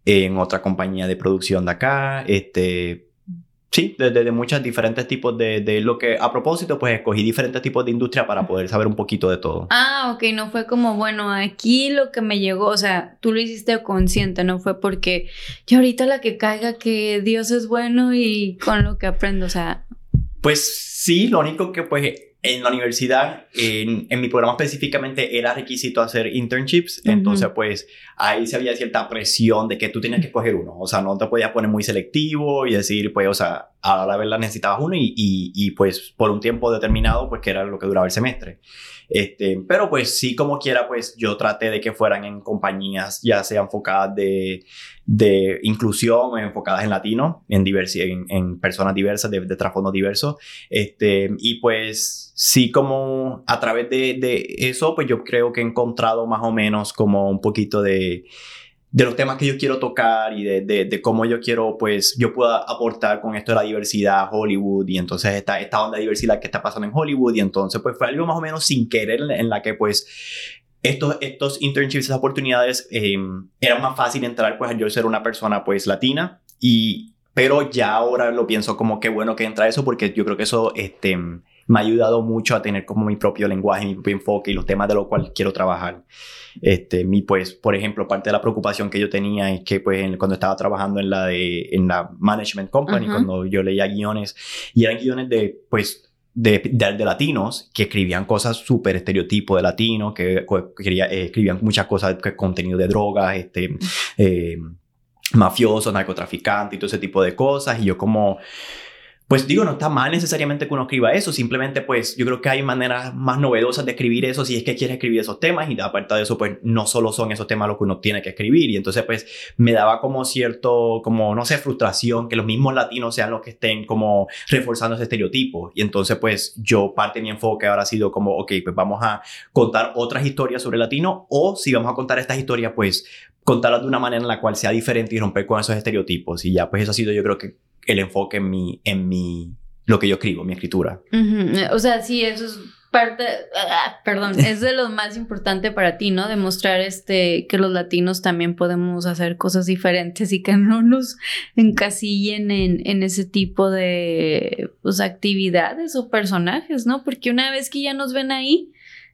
en otra compañía de producción de acá, este, Sí, desde de, muchos diferentes tipos de, de, lo que a propósito, pues escogí diferentes tipos de industria para poder saber un poquito de todo. Ah, ok, no fue como, bueno, aquí lo que me llegó, o sea, tú lo hiciste consciente, no fue porque yo ahorita la que caiga que Dios es bueno y con lo que aprendo, o sea. Pues sí, lo único que pues en la universidad, en, en, mi programa específicamente, era requisito hacer internships. Entonces, pues ahí se había cierta presión de que tú tenías que escoger uno. O sea, no te podías poner muy selectivo y decir, pues, o sea, a la verdad necesitabas uno y, y, y, pues por un tiempo determinado, pues que era lo que duraba el semestre. Este, pero pues sí, como quiera, pues yo traté de que fueran en compañías ya sea enfocadas de, de inclusión o enfocadas en latino, en, en, en, personas diversas, de, de trasfondo diversos. Este, y pues sí, como a través de, de eso, pues yo creo que he encontrado más o menos como un poquito de de los temas que yo quiero tocar y de, de, cómo yo quiero, pues, yo pueda aportar con esto de la diversidad Hollywood y entonces esta, esta onda de diversidad que está pasando en Hollywood y entonces, pues, fue algo más o menos sin querer en la que, pues, estos, estos internships, esas oportunidades, eh, era más fácil entrar, pues, yo ser una persona, pues, latina y, pero ya ahora lo pienso como que bueno que entra eso porque yo creo que eso, este, me ha ayudado mucho a tener como mi propio lenguaje, mi propio enfoque y los temas de los cuales quiero trabajar. Este, mi, pues, por ejemplo, parte de la preocupación que yo tenía es que, pues, cuando estaba trabajando en la, de, en la management company, cuando yo leía guiones, y eran guiones de, pues, de, de, latinos que escribían cosas súper estereotipos de latinos, que, eh, escribían muchas cosas, que, contenido de drogas, este, eh, mafiosos, narcotraficantes y todo ese tipo de cosas, y yo como pues digo, no está mal necesariamente que uno escriba eso, simplemente pues yo creo que hay maneras más novedosas de escribir eso si es que quiere escribir esos temas y aparte de eso pues no solo son esos temas los que uno tiene que escribir y entonces pues me daba como cierto, como no sé, frustración que los mismos latinos sean los que estén como reforzando ese estereotipo y entonces pues yo parte de mi enfoque ahora ha sido como, ok, pues vamos a contar otras historias sobre latino o si vamos a contar estas historias pues contarlas de una manera en la cual sea diferente y romper con esos estereotipos y ya pues eso ha sido yo creo que el enfoque en mi, en mi, lo que yo escribo, mi escritura. O sea, sí, eso es parte, ah, perdón, es de lo más importante para ti, ¿no? Demostrar este, que los latinos también podemos hacer cosas diferentes y que no nos encasillen en, en ese tipo de pues, actividades o personajes, ¿no? Porque una vez que ya nos ven ahí,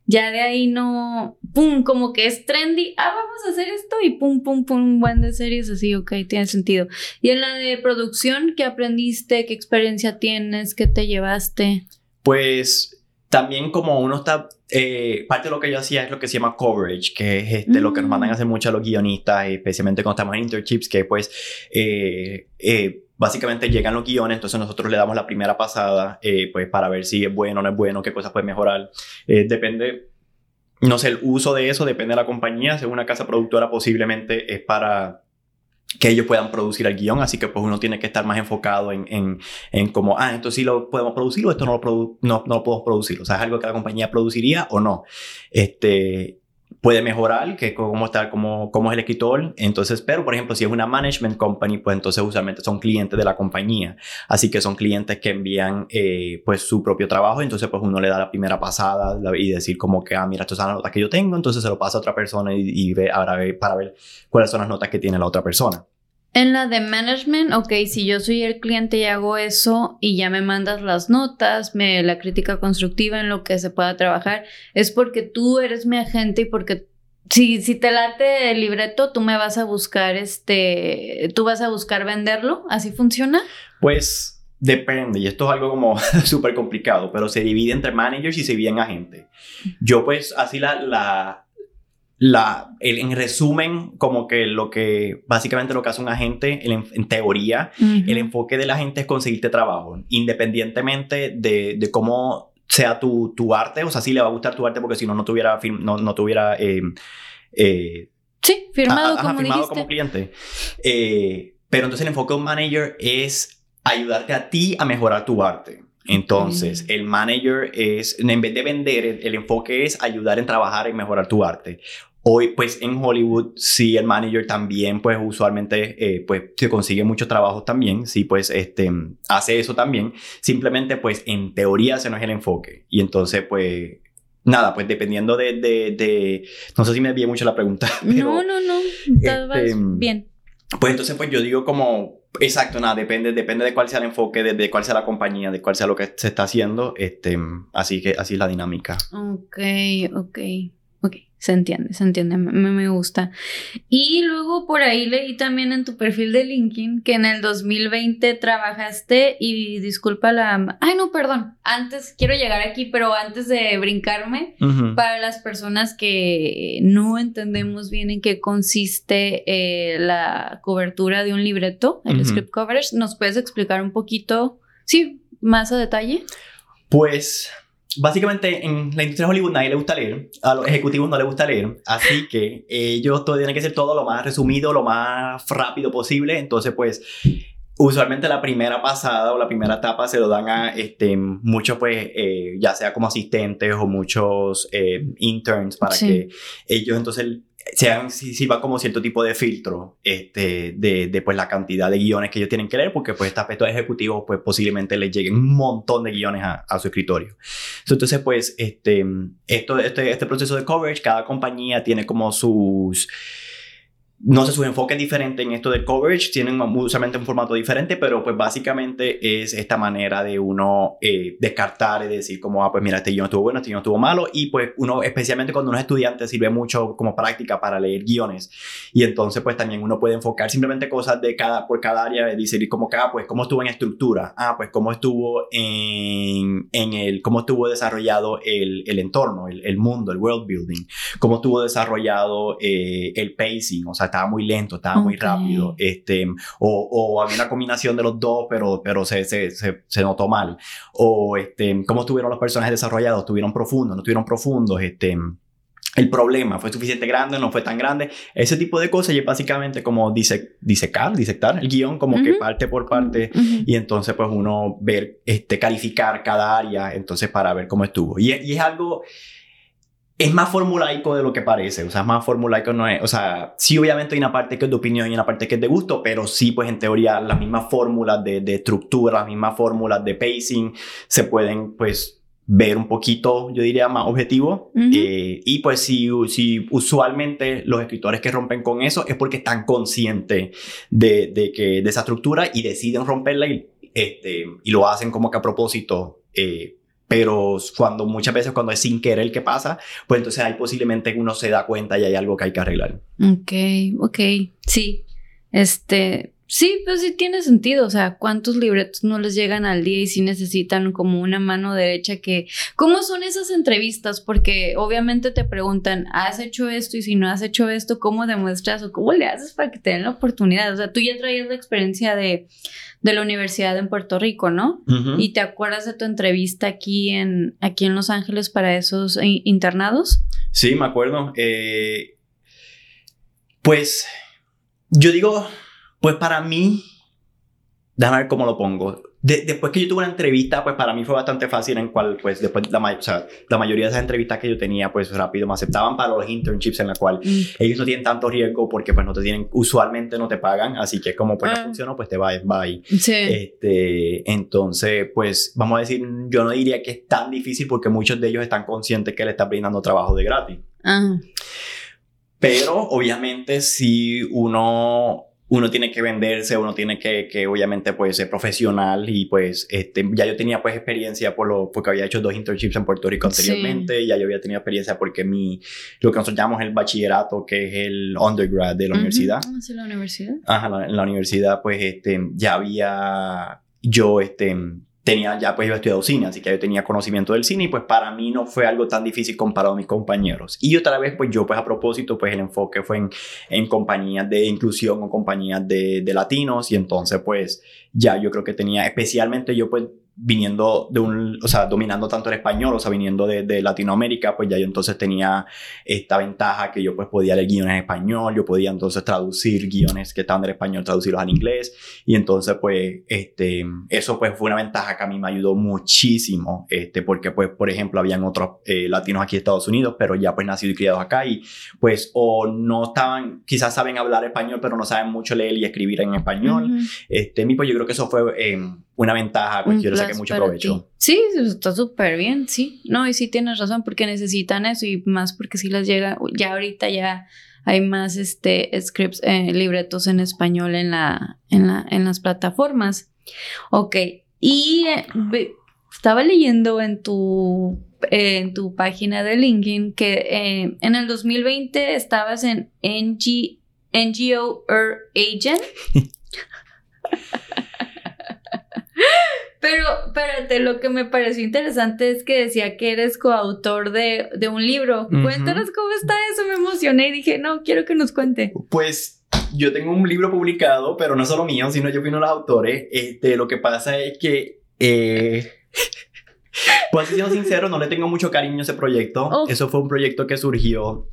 ya de ahí no, pum, como que es trendy, ah, vamos a hacer esto y pum, pum, pum, buen de series así, ok, tiene sentido. Y en la de producción, ¿qué aprendiste? ¿Qué experiencia tienes? ¿Qué te llevaste? Pues también como uno está, eh, parte de lo que yo hacía es lo que se llama coverage, que es este, lo que nos mandan a hacer mm. mucho a los guionistas, especialmente cuando estamos en internships, que pues... Eh, eh, básicamente llegan los guiones, entonces nosotros le damos la primera pasada, eh, pues para ver si es bueno o no es bueno, qué cosas puede mejorar. Eh, depende, no sé, el uso de eso depende de la compañía. Según una casa productora posiblemente es para que ellos puedan producir el guion, así que pues uno tiene que estar más enfocado en, en, en como, ah, esto sí lo podemos producir o esto no lo, no, no lo podemos producir, o sea, es algo que la compañía produciría o no. Este, puede mejorar, que cómo está, cómo, cómo es el escritor. Entonces, pero por ejemplo, si es una management company, pues entonces usualmente son clientes de la compañía. Así que son clientes que envían eh, pues su propio trabajo. Entonces, pues uno le da la primera pasada y decir como que, ah, mira, estas son las notas que yo tengo. Entonces se lo pasa a otra persona y, y ve, ahora ve para ver cuáles son las notas que tiene la otra persona. En la de management, ok, si yo soy el cliente y hago eso y ya me mandas las notas, me, la crítica constructiva en lo que se pueda trabajar, es porque tú eres mi agente y porque si, si te late el libreto, tú me vas a buscar, este, tú vas a buscar venderlo, ¿así funciona? Pues depende, y esto es algo como súper complicado, pero se divide entre managers y se divide en agentes. Yo pues así la, la, la el, en resumen, como que lo que, básicamente lo que hace un agente, el, en teoría, el enfoque del agente es conseguirte trabajo, independientemente de, de cómo sea tu, tu, arte, o sea, sí le va a gustar tu arte porque si no, no tuviera, no, no tuviera... Eh, eh, sí, firmado, como, firmado como cliente. Eh, pero entonces el enfoque de un manager es ayudarte a ti a mejorar tu arte. Entonces, el manager es, en vez de vender, el, enfoque es ayudar en trabajar y mejorar tu arte. Hoy, pues en Hollywood, sí, el manager también, pues usualmente, eh, pues se consigue muchos trabajos también, sí, pues este, hace eso también. Simplemente, pues en teoría ese no es el enfoque. Y entonces, pues, nada, pues dependiendo de, de, no sé si me desvié mucho la pregunta. no, no, no, este, bien. Pues entonces, pues yo digo como, exacto, nada, depende, depende de cuál sea el enfoque, de, de, cuál sea la compañía, de cuál sea lo que se está haciendo, este, así que así es la dinámica. Ok, ok. Se entiende, se entiende, me, me, gusta. Y luego por ahí leí también en tu perfil de LinkedIn que en el 2020 trabajaste y disculpa la... Ay, no, perdón. Antes, quiero llegar aquí, pero antes de brincarme, para las personas que no entendemos bien en qué consiste eh, la cobertura de un libreto, el script coverage, ¿nos puedes explicar un poquito, sí, más a detalle? Pues básicamente en la industria de Hollywood nadie le gusta leer, a los ejecutivos no les gusta leer, así que ellos todo tienen que ser todo lo más resumido, lo más rápido posible, entonces pues usualmente la primera pasada o la primera etapa se lo dan a este, muchos pues eh, ya sea como asistentes o muchos eh, interns para que ellos entonces sean, si, va como cierto tipo de filtro este, de, pues, la cantidad de guiones que ellos tienen que leer, porque pues este aspecto ejecutivo pues posiblemente les lleguen un montón de guiones a, su escritorio. entonces pues este, este, este proceso de coverage, cada compañía tiene como sus no sé, sus enfoques diferentes en esto del coverage, tienen usualmente un formato diferente, pero pues básicamente es esta manera de uno eh, descartar y decir como, ah, pues mira, este guion estuvo bueno, este guion estuvo malo, y pues uno, especialmente cuando uno es estudiante, sirve mucho como práctica para leer guiones, y entonces pues también uno puede enfocar simplemente cosas de cada, por cada área, y decir como que, ah, pues cómo estuvo en estructura, ah, pues cómo estuvo en, en el, cómo estuvo desarrollado el, el entorno, el, el, mundo, el world building, cómo estuvo desarrollado eh, el pacing, o sea, estaba muy lento, estaba muy rápido, este, o, o, había una combinación de los dos, pero, pero se, se, se, notó mal, o este, cómo estuvieron los personajes desarrollados, estuvieron profundos, no estuvieron profundos, este, el problema fue suficiente grande, no fue tan grande, ese tipo de cosas y es básicamente como dice, disecar, disectar el guion como que parte por parte y entonces pues uno ver, este, calificar cada área entonces para ver cómo estuvo. Y, y es algo es más formulaico de lo que parece, o sea, es más formulaico no es, o sea, sí obviamente hay una parte que es de opinión y una parte que es de gusto, pero sí pues en teoría las mismas fórmulas de, de estructura, las mismas fórmulas de pacing se pueden pues ver un poquito, yo diría, más objetivo. Eh, y pues si, si usualmente los escritores que rompen con eso es porque están conscientes de, de, que, de esa estructura y deciden romperla y, este, y lo hacen como que a propósito. Eh, pero cuando muchas veces cuando es sin querer que pasa, pues entonces hay posiblemente uno se da cuenta y hay algo que hay que arreglar. Ok, ok, sí, este, sí, pues sí tiene sentido, o sea, ¿cuántos libretos no les llegan al día y sí necesitan como una mano derecha que, ¿cómo son esas entrevistas? Porque obviamente te preguntan, ¿has hecho esto? Y si no has hecho esto, ¿cómo demuestras o cómo le haces para que te den la oportunidad? O sea, tú ya traías la experiencia de de la universidad en Puerto Rico, ¿no? ¿Y te acuerdas de tu entrevista aquí en, aquí en Los Ángeles para esos internados? Sí, me acuerdo. Eh, pues yo digo, pues para mí, déjame ver cómo lo pongo después que yo tuve una entrevista, pues para mí fue bastante fácil en cual, pues después la, o sea, la mayoría de esas entrevistas que yo tenía, pues rápido me aceptaban para los internships en la cual mm. ellos no tienen tanto riesgo porque pues no te tienen, usualmente no te pagan, así que como pues no ah. funciona, pues te va, bye. Sí. Este, entonces, pues vamos a decir, yo no diría que es tan difícil porque muchos de ellos están conscientes que le están brindando trabajo de gratis. Ah. Pero obviamente si uno uno tiene que venderse, uno tiene que, que, obviamente pues ser profesional y pues este, ya yo tenía pues experiencia por lo, porque había hecho dos internships en Puerto Rico anteriormente, ya yo había tenido experiencia porque mi, lo que nosotros llamamos el bachillerato, que es el undergrad de la universidad. Ah, sí, la universidad. Ajá, en la universidad pues este, ya había yo, este, tenía ya pues iba estudiado cine, así que yo tenía conocimiento del cine y pues para mí no fue algo tan difícil comparado a mis compañeros. Y otra vez pues yo pues a propósito pues el enfoque fue en, en compañías de inclusión o compañías de, de latinos y entonces pues ya yo creo que tenía especialmente yo pues viniendo de un, o sea, dominando tanto el español, o sea, viniendo de, de, Latinoamérica, pues ya yo entonces tenía esta ventaja que yo pues podía leer guiones en español, yo podía entonces traducir guiones que estaban en español, traducirlos al inglés, y entonces pues, este, eso pues fue una ventaja que a mí me ayudó muchísimo, este, porque pues, por ejemplo, habían otros eh, latinos aquí en Estados Unidos, pero ya pues nacidos y criados acá, y pues o no estaban, quizás saben hablar español, pero no saben mucho leer y escribir en español, uh -huh. este, mí pues yo creo que eso fue... Eh, una ventaja, pues quiero sacar mucho provecho. Sí, está súper bien, sí. No, y sí tienes razón, porque necesitan eso y más porque si les llega, ya ahorita ya hay más este, scripts, eh, libretos en español en, la, en, la, en las plataformas. Ok, y eh, estaba leyendo en tu, eh, en tu página de LinkedIn que en el 2020 estabas en NG, NGO Agent. Pero, espérate, lo que me pareció interesante es que decía que eres coautor de, de un libro. Uh -huh. Cuéntanos cómo está eso, me emocioné y dije, no, quiero que nos cuente. Pues yo tengo un libro publicado, pero no solo mío, sino yo fui uno de los autores. Este, lo que pasa es que... Eh... Pues siendo sincero, no le tengo mucho cariño a ese proyecto. Oh. Eso fue un proyecto que surgió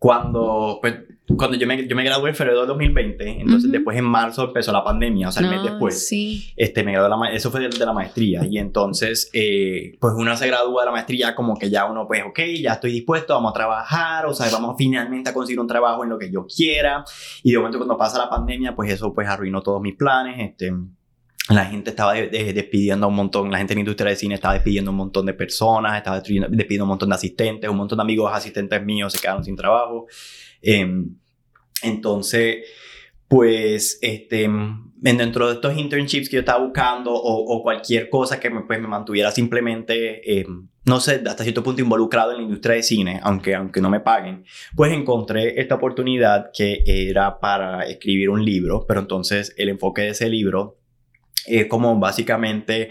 cuando, pues, cuando yo me, yo me gradué en febrero de 2020, entonces uh -huh. después en marzo empezó la pandemia, o sea, el no, mes después, sí. este, me gradué la, eso fue de, de, la maestría, y entonces, eh, pues uno se gradúa de la maestría como que ya uno, pues, ok, ya estoy dispuesto, vamos a trabajar, o sea, vamos finalmente a conseguir un trabajo en lo que yo quiera, y de momento cuando pasa la pandemia, pues eso, pues, arruinó todos mis planes, este, la gente estaba de, de, despidiendo a un montón, la gente en la industria de cine estaba despidiendo a un montón de personas, estaba despidiendo a un montón de asistentes, un montón de amigos asistentes míos se quedaron sin trabajo. Eh, entonces, pues, este, dentro de estos internships que yo estaba buscando o, o cualquier cosa que me, pues, me mantuviera simplemente, eh, no sé, hasta cierto punto involucrado en la industria de cine, aunque, aunque no me paguen, pues encontré esta oportunidad que era para escribir un libro, pero entonces el enfoque de ese libro es como básicamente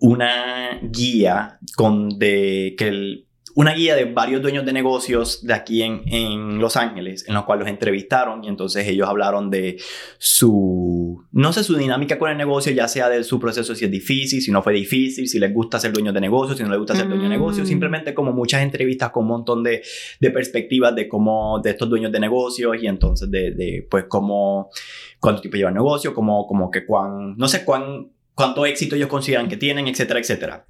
una guía con de que una guía de varios dueños de negocios de aquí en, en Los Ángeles, en los cuales los entrevistaron y entonces ellos hablaron de su, no sé, su dinámica con el negocio, ya sea de su proceso, si es difícil, si no fue difícil, si les gusta ser dueños de negocios, si no les gusta ser dueño de negocios, simplemente como muchas entrevistas con un montón de, de perspectivas de cómo, de estos dueños de negocios y entonces de, de pues cómo, cuánto tiempo lleva el negocio, como, como que cuán, no sé cuán, cuánto éxito ellos consideran que tienen, etcétera, etcétera.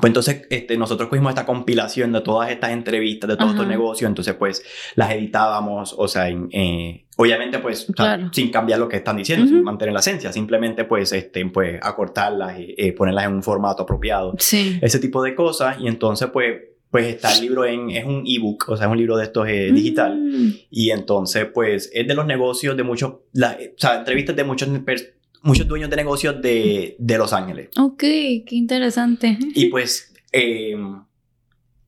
Pues entonces este, nosotros cogimos esta compilación de todas estas entrevistas, de todos Ajá. estos negocios, entonces pues las editábamos, o sea, en, eh, obviamente pues claro. o sea, sin cambiar lo que están diciendo, uh -huh. sin mantener la esencia, simplemente pues, este, pues acortarlas y eh, ponerlas en un formato apropiado, sí. ese tipo de cosas y entonces pues pues está el libro en, es un ebook, o sea, es un libro de estos eh, digital. Mm. Y entonces, pues, es de los negocios de muchos, la, o sea, entrevistas de muchos muchos dueños de negocios de, de Los Ángeles. Ok, qué interesante. Y pues, eh,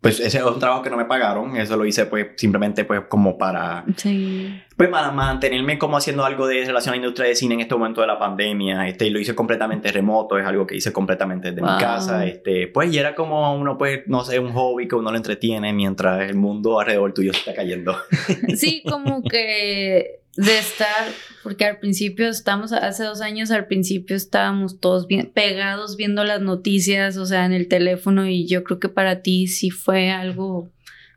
pues ese es un trabajo que no me pagaron, eso lo hice pues simplemente pues como para, sí. pues para mantenerme como haciendo algo de relación a la industria de cine en este momento de la pandemia, este, y lo hice completamente remoto, es algo que hice completamente desde wow. mi casa, este, pues y era como uno pues, no sé, un hobby que uno lo entretiene mientras el mundo alrededor tuyo se está cayendo. Sí, como que de estar, porque al principio estamos, hace dos años al principio estábamos todos bien pegados viendo las noticias, o sea, en el teléfono y yo creo que para ti sí fue algo,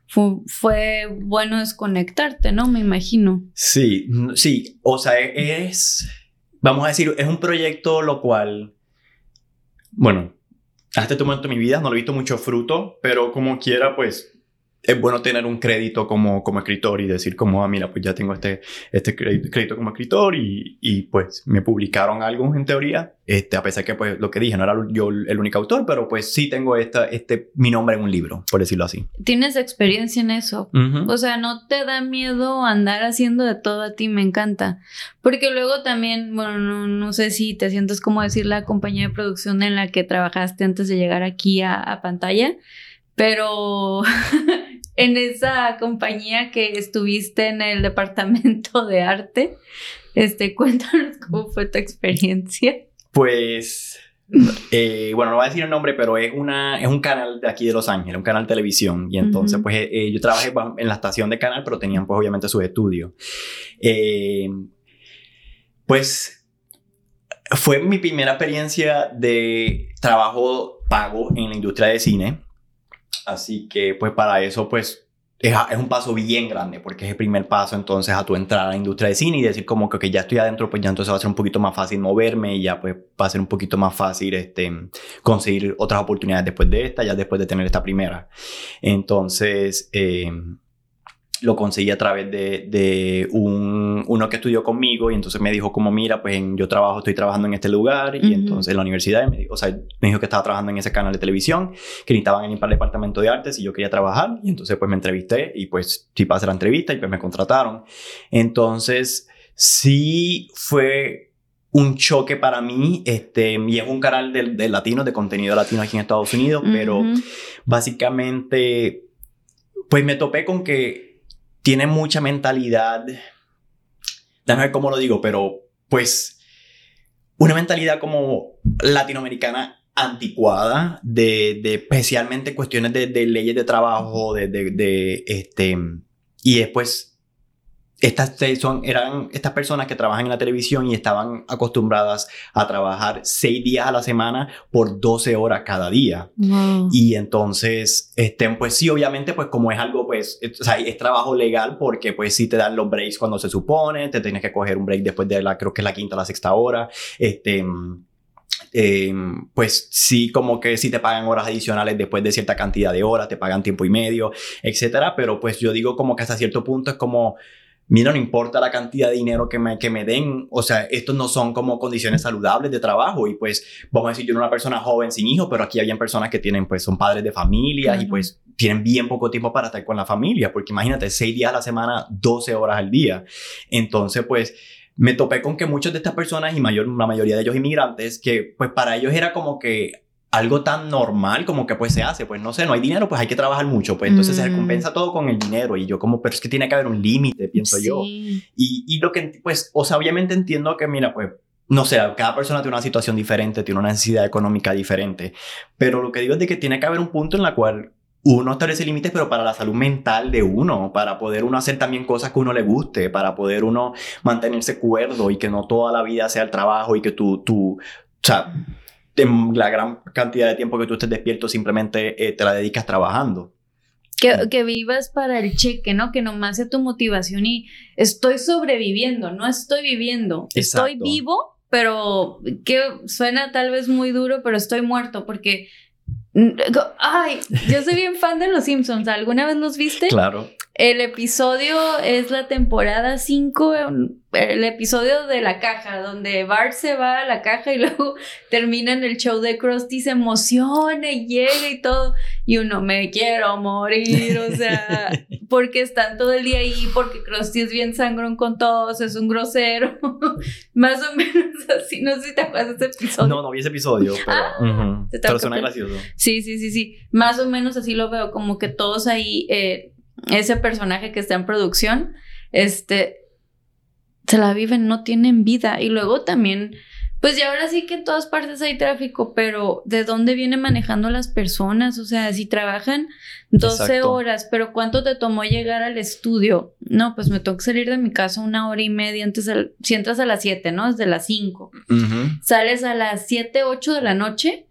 fue, fue bueno desconectarte, ¿no? Me imagino. Sí, sí, o sea, es, vamos a decir, es un proyecto lo cual, bueno, hasta este momento de mi vida no lo he visto mucho fruto, pero como quiera, pues es bueno tener un crédito como, como escritor y decir como, ah, mira, pues ya tengo este, este crédito como escritor y, y pues me publicaron algo en teoría, este, a pesar que pues lo que dije, no era yo el único autor, pero pues sí tengo esta, este, mi nombre en un libro, por decirlo así. Tienes experiencia en eso. Uh -huh. O sea, no te da miedo andar haciendo de todo a ti, me encanta. Porque luego también, bueno, no, no sé si te sientes como decir la compañía de producción en la que trabajaste antes de llegar aquí a, a pantalla, pero en esa compañía que estuviste en el departamento de arte, este, cuéntanos cómo fue tu experiencia. Pues, eh, bueno, no voy a decir el nombre, pero es, una, es un canal de aquí de Los Ángeles, un canal de televisión. Y entonces, pues, eh, yo trabajé en la estación de canal, pero tenían, pues, obviamente sus estudios. Eh, pues, fue mi primera experiencia de trabajo pago en la industria de cine. Así que, pues, para eso, pues, es, es un paso bien grande porque es el primer paso entonces a tu entrar a la industria de cine y decir como que ya estoy adentro, pues ya entonces va a ser un poquito más fácil moverme y ya pues va a ser un poquito más fácil este, conseguir otras oportunidades después de esta, ya después de tener esta primera. Entonces, eh, lo conseguí a través de, de un, uno que estudió conmigo y entonces me dijo como mira pues en- yo trabajo estoy trabajando en este lugar y Ujú. entonces en la universidad me dijo, o sea me dijo que estaba trabajando en ese canal de televisión que necesitaban alguien para el departamento de artes y yo quería trabajar y entonces pues me entrevisté y pues sí pasé la entrevista y pues me contrataron entonces sí fue un choque para mí este y es un canal de, de latinos de contenido latino aquí en Estados Unidos pero Ujú. básicamente, pues me topé con que tiene mucha mentalidad, déjame ver cómo lo digo, pero pues una mentalidad como latinoamericana anticuada de, de especialmente cuestiones de, de leyes de trabajo, de, de, de, este, y después estas son, eran estas personas que trabajan en la televisión y estaban acostumbradas a trabajar seis días a la semana por 12 horas cada día. Wow. Y entonces, este, pues sí, obviamente, pues como es algo, pues, es, o sea, es trabajo legal porque pues sí te dan los breaks cuando se supone, te tienes que coger un break después de la, creo que es la quinta o la sexta hora, este, eh, pues sí, como que sí te pagan horas adicionales después de cierta cantidad de horas, te pagan tiempo y medio, etcétera, pero pues yo digo como que hasta cierto punto es como... Mira, no importa la cantidad de dinero que me, que me den, o sea, estos no son como condiciones saludables de trabajo y pues vamos a decir, yo era una persona joven sin hijos, pero aquí habían personas que tienen, pues, son padres de familia y pues tienen bien poco tiempo para estar con la familia, porque imagínate, seis días a la semana, 12 horas al día. Entonces, pues, me topé con que muchas de estas personas y mayor, la mayoría de ellos inmigrantes, que pues para ellos era como que algo tan normal como que pues se hace, pues no sé, no hay dinero, pues hay que trabajar mucho, pues entonces se Mm. recompensa todo con el dinero y yo como, pero es que tiene que haber un límite, pienso yo. Sí. Y, y lo que, pues, o sea, obviamente entiendo que, mira, pues, no sé, cada persona tiene una situación diferente, tiene una necesidad económica diferente, pero lo que digo es de que tiene que haber un punto en la cual uno establece límites, pero para la salud mental de uno, para poder uno hacer también cosas que uno le guste, para poder uno mantenerse cuerdo y que no toda la vida sea el trabajo y que tú, tú, o sea, en la gran cantidad de tiempo que tú estés despierto simplemente eh, te la dedicas trabajando. Que, que vivas para el cheque, ¿no? Que nomás sea tu motivación y estoy sobreviviendo, no estoy viviendo. Estoy Exacto. vivo, pero que suena tal vez muy duro, pero estoy muerto porque... mm, Ay, yo soy bien fan de los Simpsons. ¿Alguna vez los viste? Claro. El episodio es la temporada 5, el episodio de la caja, donde Bart se va a la caja y luego termina en el show de Krusty, se emociona y llega y todo. Y uno, me quiero morir, o sea, porque están todo el día ahí, porque Krusty es bien sangrón con todos, es un grosero. Más o menos así, no sé si te acuerdas de ese episodio. No, no vi ese episodio, pero, Ah, ujú. te pero suena gracioso. Sí, sí, sí, sí. Más o menos así lo veo, como que todos ahí, eh, ese personaje que está en producción, este, se la viven, no tienen vida. Y luego también, pues ya ahora sí que en todas partes hay tráfico, pero ¿de dónde viene manejando las personas? O sea, si trabajan 12 Exacto. horas, pero ¿cuánto te tomó llegar al estudio? No, pues me tengo que salir de mi casa una hora y media antes, si entras a las 7, ¿no? Desde las 5 Ujú. sales a las 7, 8 de la noche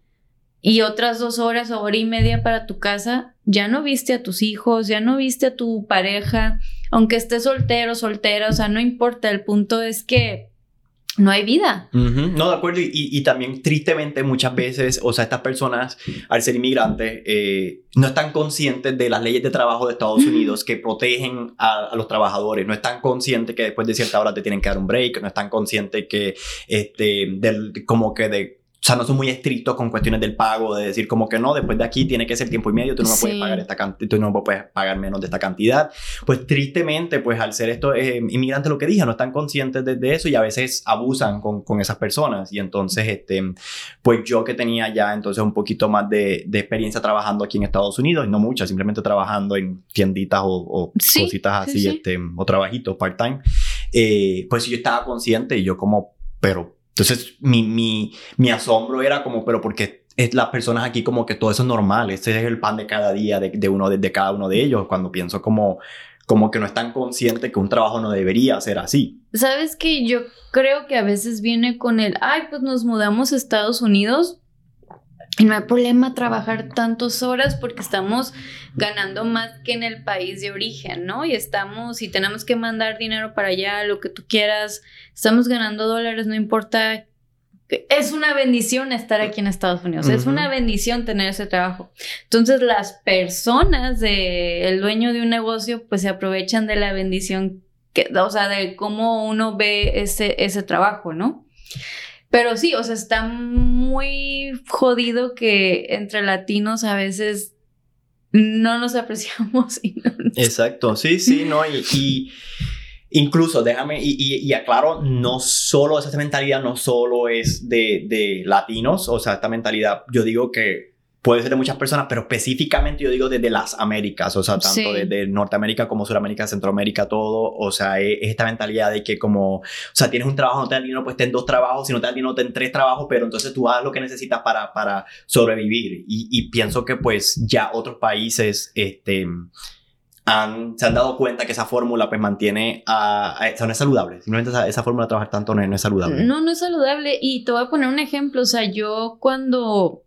y otras dos horas o hora y media para tu casa, ya no viste a tus hijos, ya no viste a tu pareja, aunque estés soltero, soltera, o sea, no importa, el punto es que no hay vida. No, de acuerdo. Y, y también, tristemente, muchas veces, o sea, estas personas, al ser inmigrantes, eh, no están conscientes de las leyes de trabajo de Estados. Unidos que protegen a, a los trabajadores. No están conscientes que después de cierta hora te tienen que dar un break. No están conscientes que, este, del, como que de. O sea, no son muy estrictos con cuestiones del pago, de decir como que no, después de aquí tiene que ser tiempo y medio, tú no me puedes Sí. pagar esta cantidad, tú no me puedes pagar menos de esta cantidad. Pues tristemente, pues al ser estos eh, inmigrantes, lo que dije, no están conscientes de, de eso y a veces abusan con, con esas personas. Y entonces, este, pues yo que tenía ya entonces un poquito más de, de experiencia trabajando aquí en Estados Unidos, y no mucha, simplemente trabajando en tienditas o, o Sí, cositas sí, así, sí. este, o trabajitos part-time, eh, pues yo estaba consciente y yo como, pero Entonces, mi, mi, asombro era como, pero porque las personas aquí como que todo eso es normal, ese es el pan de cada día de, de uno, de, cada uno de ellos, cuando pienso como, como que no están conscientes que un trabajo no debería ser así. Sabes que yo creo que a veces viene con el, ay, pues nos mudamos a Estados Unidos no hay problema trabajar tantas horas porque estamos ganando más que en el país de origen, ¿no? Y estamos, y tenemos que mandar dinero para allá, lo que tú quieras, estamos ganando dólares, no importa. Es una bendición estar aquí en Estados Unidos, es una bendición tener ese trabajo. Entonces las personas el dueño de un negocio pues se aprovechan de la bendición, que, o sea, de cómo uno ve ese, ese trabajo, ¿no? Pero sí, o sea, está muy jodido que entre latinos a veces no nos apreciamos. Y Exacto, sí, sí, no, y, incluso déjame, y, y, aclaro, no solo esa mentalidad, no solo es de, de latinos, o sea, esta mentalidad, yo digo que puede ser de muchas personas, pero específicamente yo digo desde las Américas, o sea, tanto desde Norteamérica como Sudamérica, Centroamérica, todo, o sea, es, esta mentalidad de que como, o sea, tienes un trabajo, no te dan dinero, pues ten dos trabajos, si no te dan dinero, ten tres trabajos, pero entonces tú haces lo que necesitas para, para sobrevivir. Y, pienso que pues ya otros países, este... Han, se han dado cuenta que esa fórmula pues mantiene a, a, no es saludable. Simplemente esa, esa fórmula de trabajar tanto no es saludable. No no es saludable. Y te voy a poner un ejemplo. O sea yo cuando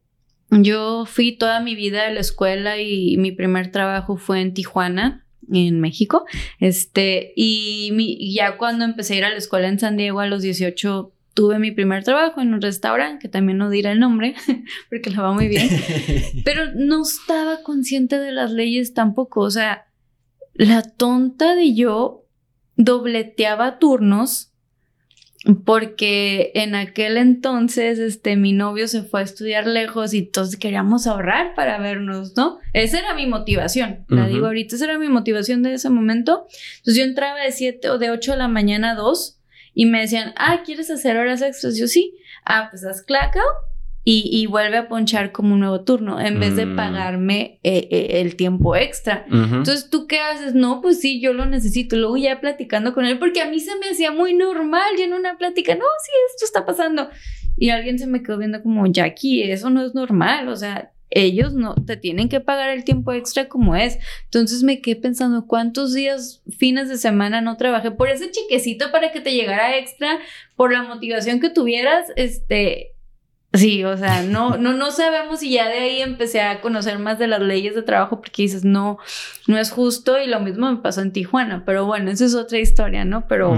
yo fui toda mi vida a la escuela y mi primer trabajo fue en Tijuana, en México. Este, y ya cuando empecé a ir a la escuela en San Diego a los 18 tuve mi primer trabajo en un restaurante, que también no dirá el nombre, porque la va muy bien, pero no estaba consciente de las leyes tampoco, o sea, la tonta de yo dobleteaba turnos porque en aquel entonces este mi novio se fue a estudiar lejos y entonces queríamos ahorrar para vernos, ¿no? Esa era mi motivación, la digo ahorita, esa era mi motivación de ese momento. Entonces yo entraba de 7 o de 8 de la mañana a 2 y me decían, ah, ¿quieres hacer horas extras? Yo sí, ah, pues haz clacao y, vuelve a ponchar como un nuevo turno en vez de mm. pagarme eh, eh, el tiempo extra. Entonces, ¿tú qué haces? No, pues sí, yo lo necesito. Luego ya platicando con él, porque a mí se me hacía muy normal y en una plática, no, sí, esto está pasando. Y alguien se me quedó viendo como, Jackie, eso no es normal, o sea, ellos no te tienen que pagar el tiempo extra como es. Entonces me quedé pensando cuántos días, fines de semana no trabajé por ese chiquecito para que te llegara extra, por la motivación que tuvieras, este, Sí, o sea, no, no, no sabemos y ya de ahí empecé a conocer más de las leyes de trabajo porque dices, no, no es justo y lo mismo me pasó en Tijuana, pero bueno, esa es otra historia, ¿no? Pero,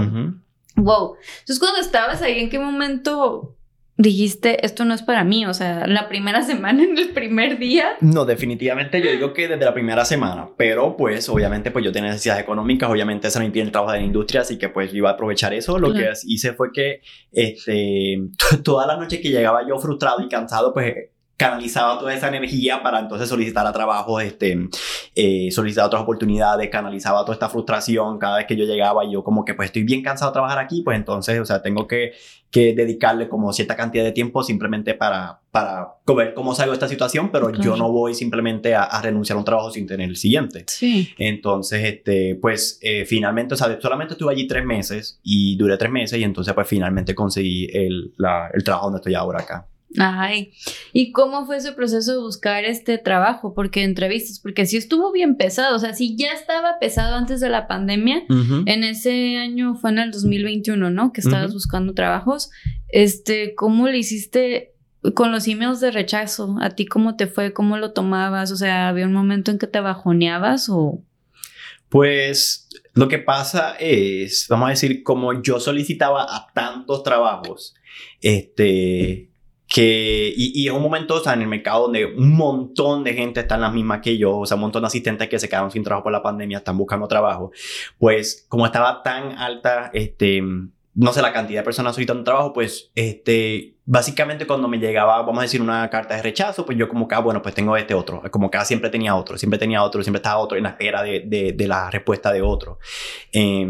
wow. Entonces, cuando estabas ahí, ¿en qué momento dijiste, esto no es para mí? O sea, la primera semana, en el primer día. No, definitivamente yo digo que desde la primera semana, pero pues obviamente pues yo tenía necesidades económicas, obviamente esa no impide el trabajo de la industria, así que pues iba a aprovechar eso. Lo que hice fue que este, toda la noche que llegaba yo frustrado y cansado, pues canalizaba toda esa energía para entonces solicitar a trabajo, este, eh, solicitar otras oportunidades, canalizaba toda esta frustración cada vez que yo llegaba y yo como que pues estoy bien cansado de trabajar aquí, pues entonces, o sea, tengo que, que dedicarle como cierta cantidad de tiempo simplemente para, para ver cómo salgo de esta situación, pero yo no voy simplemente a, renunciar a un trabajo sin tener el siguiente. Sí. Entonces, este, pues eh, finalmente, o sea, solamente estuve allí tres meses y duré tres meses y entonces pues finalmente conseguí el, la, el trabajo donde estoy ahora acá. Ay, ¿y cómo fue ese proceso de buscar este trabajo? Porque entrevistas, porque sí estuvo bien pesado, o sea, si ya estaba pesado antes de la pandemia, en ese año fue en el 2021, ¿no? Que estabas buscando trabajos, este, ¿cómo le hiciste con los emails de rechazo? ¿A ti cómo te fue? ¿Cómo lo tomabas? O sea, ¿había un momento en que te bajoneabas o...? Pues lo que pasa es, vamos a decir, como yo solicitaba a tantos trabajos, este que, y, y, en un momento, o sea, en el mercado donde un montón de gente está en la misma que yo, o sea, un montón de asistentes que se quedaron sin trabajo por la pandemia, están buscando trabajo, pues como estaba tan alta, este, no sé, la cantidad de personas solicitando trabajo, pues, este, básicamente cuando me llegaba, vamos a decir, una carta de rechazo, pues yo como que, ah, bueno, pues tengo este otro, como que ah, siempre tenía otro, siempre tenía otro, siempre estaba otro en la espera de, de, de la respuesta de otro. Eh,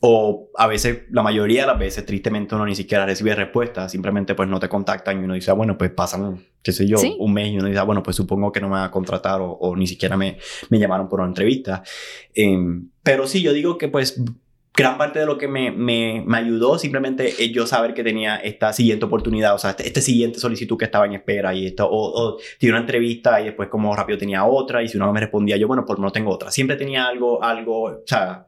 o a veces, la mayoría de las veces, tristemente uno ni siquiera recibe respuesta, simplemente pues no te contactan y uno dice, ah, bueno, pues pasan, qué sé yo, un mes y uno dice, ah, bueno, pues supongo que no me van a contratar o, ni siquiera me, me llamaron por una entrevista. Em, pero sí, yo digo que pues gran parte de lo que me, me, me, ayudó simplemente es yo saber que tenía esta siguiente oportunidad, o sea, este, este siguiente solicitud que estaba en espera y esto, o, o tenía una entrevista y después como rápido tenía otra y si uno no me respondía yo, bueno, pues no tengo otra. Siempre tenía algo, algo, o sea,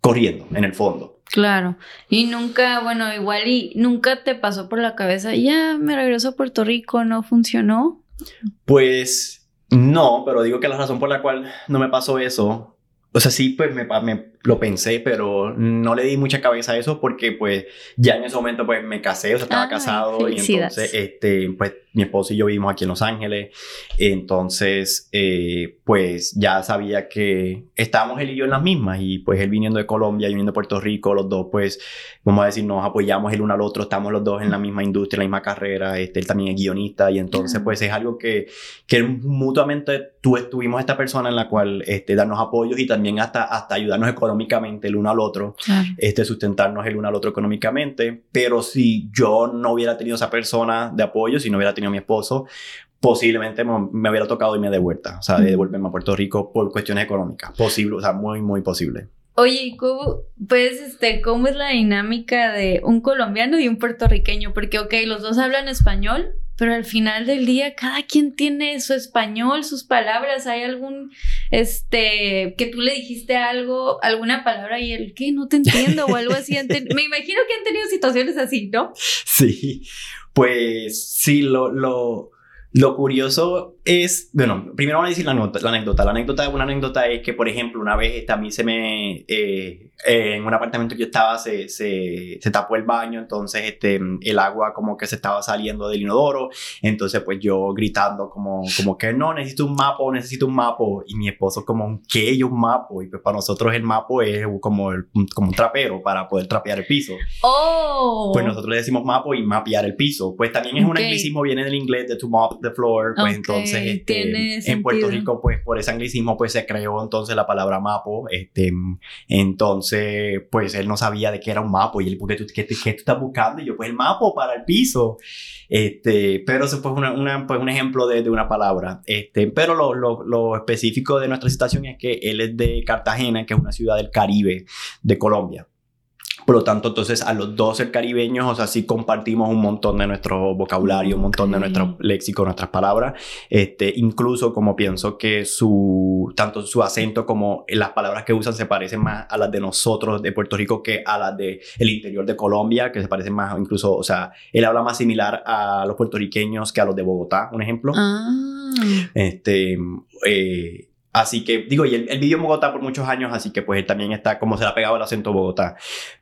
corriendo en el fondo. Claro, y nunca, bueno, igual y nunca te pasó por la cabeza, ya me regreso a Puerto Rico, ¿no funcionó? Pues no, pero digo que la razón por la cual no me pasó eso o sea, sí, pues me, me, lo pensé, pero no le di mucha cabeza a eso porque pues ya en ese momento pues me casé, o sea, estaba casado y entonces, este, pues mi esposo y yo vivimos aquí en Los Ángeles, entonces, eh, pues ya sabía que estábamos él y yo en las mismas y pues él viniendo de Colombia y viniendo de Puerto Rico, los dos pues, vamos a decir, nos apoyamos el uno al otro, estamos los dos en la misma industria, en la misma carrera, este, él también es guionista y entonces pues es algo que, que mutuamente tú, tuvimos esta persona en la cual este, darnos apoyos y también hasta, hasta ayudarnos económicamente el uno al otro, este, sustentarnos el uno al otro económicamente, pero si yo no hubiera tenido esa persona de apoyo, si no hubiera tenido a mi esposo, posiblemente me, hubiera tocado irme de vuelta, o sea, de devolverme a Puerto Rico por cuestiones económicas. Posible, o sea, muy, muy posible. Oye, cómo, pues, este, cómo es la dinámica de un colombiano y un puertorriqueño? Porque, ok, los dos hablan español, pero al final del día cada quien tiene su español, sus palabras. ¿Hay algún, este, que tú le dijiste algo, alguna palabra y él, que no te entiendo o algo así? Me imagino que han tenido situaciones así, ¿no? Sí, pues sí, lo, lo, lo curioso es, bueno, primero vamos a decir la, anécdota. La anécdota, la anécdota, una anécdota es que, por ejemplo, una vez a mí se me, eh, en un apartamento que yo estaba, se, se, se, tapó el baño, entonces este, el agua como que se estaba saliendo del inodoro, entonces pues yo gritando como, como que no, necesito un mapo, necesito un mapo, y mi esposo como, ¿qué es un mapo? Y pues para nosotros el mapo es como, el, como un trapero para poder trapear el piso. Oh. Pues nosotros le decimos mapo y mapear el piso, pues también es un anglicismo, viene del inglés de to mop the floor, pues entonces este, en Puerto Rico, pues por ese anglicismo, pues se creó entonces la palabra mapo. Este, entonces, pues él no sabía de qué era un mapo y él, ¿qué, qué, tú estás buscando? Y yo, pues el mapo para el piso. Este, pero eso fue una, pues, un ejemplo de, de, una palabra. Este, pero lo, lo, lo, específico de nuestra situación es que él es de Cartagena, que es una ciudad del Caribe de Colombia. Por lo tanto, entonces a los dos ser caribeños, o sea, sí compartimos un montón de nuestro vocabulario, un montón de nuestro léxico, nuestras palabras. Este, incluso como pienso que su, tanto su acento como las palabras que usan se parecen más a las de nosotros de Puerto Rico que a las de el interior de Colombia, que se parecen más, incluso, o sea, él habla más similar a los puertorriqueños que a los de Bogotá, un ejemplo. Ah. Este, eh, Así que, digo, y él, vivió en Bogotá por muchos años, así que pues él también está como se le ha pegado el acento Bogotá.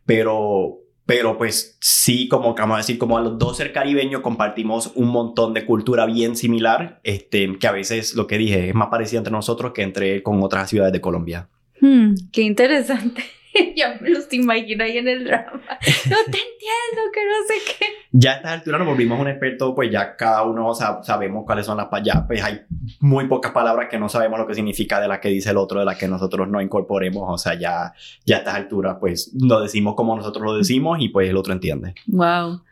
Pero, pero pues sí, como vamos a decir, como a los dos ser caribeños compartimos un montón de cultura bien similar, este, que a veces lo que dije es más parecido entre nosotros que entre con otras ciudades de Colombia. Hmm, qué interesante. ya me los imagino ahí en el drama. No te entiendo, que no sé qué. Ya a esta altura nos volvimos un experto, pues ya cada uno sabemos cuáles son las palabras. Pues hay muy pocas palabras que no sabemos lo que significa de las que dice el otro, de las que nosotros no incorporemos. O sea, ya, ya a estas alturas, pues lo decimos como nosotros lo decimos y pues el otro entiende. Wow.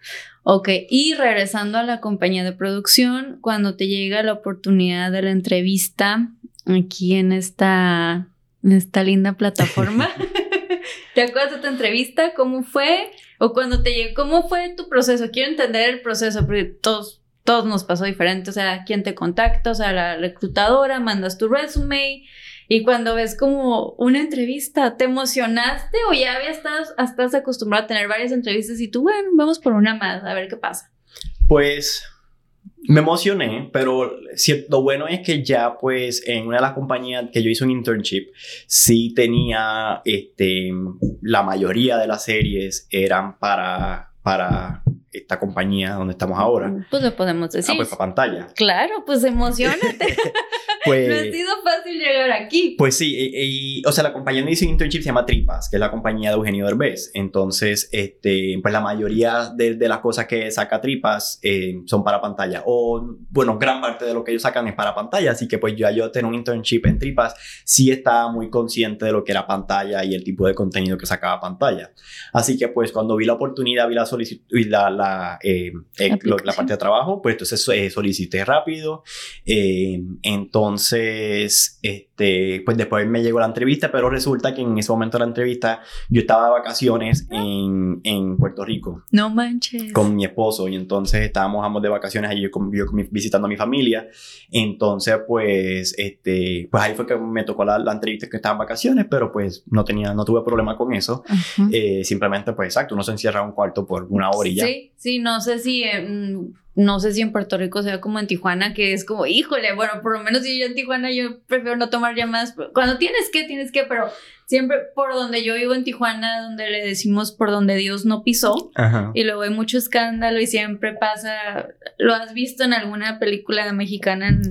Ok, y regresando a la compañía de producción, cuando te llega la oportunidad de la entrevista aquí en esta, en esta linda plataforma. ¿Te acuerdas de tu entrevista? ¿Cómo fue? O cuando te llegó, ¿cómo fue tu proceso? Quiero entender el proceso, porque todos, todos nos pasó diferente. O sea, ¿quién te contacta? O sea, la reclutadora, mandas tu resume. Y cuando ves como una entrevista, ¿te emocionaste o ya habías estado, estás acostumbrado a tener varias entrevistas y tú, bueno, vamos por una más, a ver qué pasa? Pues me emocioné, pero lo bueno es que ya pues en una de las compañías que yo hice un internship, sí tenía, este, la mayoría de las series eran para, para esta compañía donde estamos ahora. Pues lo podemos decir. Ah, pues para pantalla. Claro, pues emocionate. pues, no ha sido fácil llegar aquí. Pues sí, y, o sea, la compañía donde hice un internship se llama Tripas, que es la compañía de Eugenio Derbez. Entonces, este, pues la mayoría de, de las cosas que saca Tripas eh, son para pantalla. O, bueno, gran parte de lo que ellos sacan es para pantalla. Así que pues yo, yo tener un internship en Tripas, sí estaba muy consciente de lo que era pantalla y el tipo de contenido que sacaba pantalla. Así que pues cuando vi la oportunidad, vi la solicitud y la la, eh, eh, la parte de trabajo, pues entonces eh, solicité rápido. Eh, entonces, este, pues después me llegó la entrevista, pero resulta que en ese momento de la entrevista yo estaba de vacaciones en, en Puerto Rico No manches. con mi esposo y entonces estábamos ambos de vacaciones allí yo, yo visitando a mi familia entonces pues este pues ahí fue que me tocó la, la entrevista que estaba en vacaciones pero pues no tenía no tuve problema con eso Ajá. Eh, simplemente pues exacto uno se encierra en un cuarto por una hora y ya Sí, sí, no sé si, mm, no sé si en Puerto Rico sea como en Tijuana, que es como, híjole, bueno, por lo menos si yo en Tijuana yo prefiero no tomar llamadas. Cuando tienes que, tienes que, pero siempre por donde yo vivo en Tijuana, donde le decimos por donde Dios no pisó, Ajá. y luego hay mucho escándalo y siempre pasa, lo has visto en alguna película mexicana en,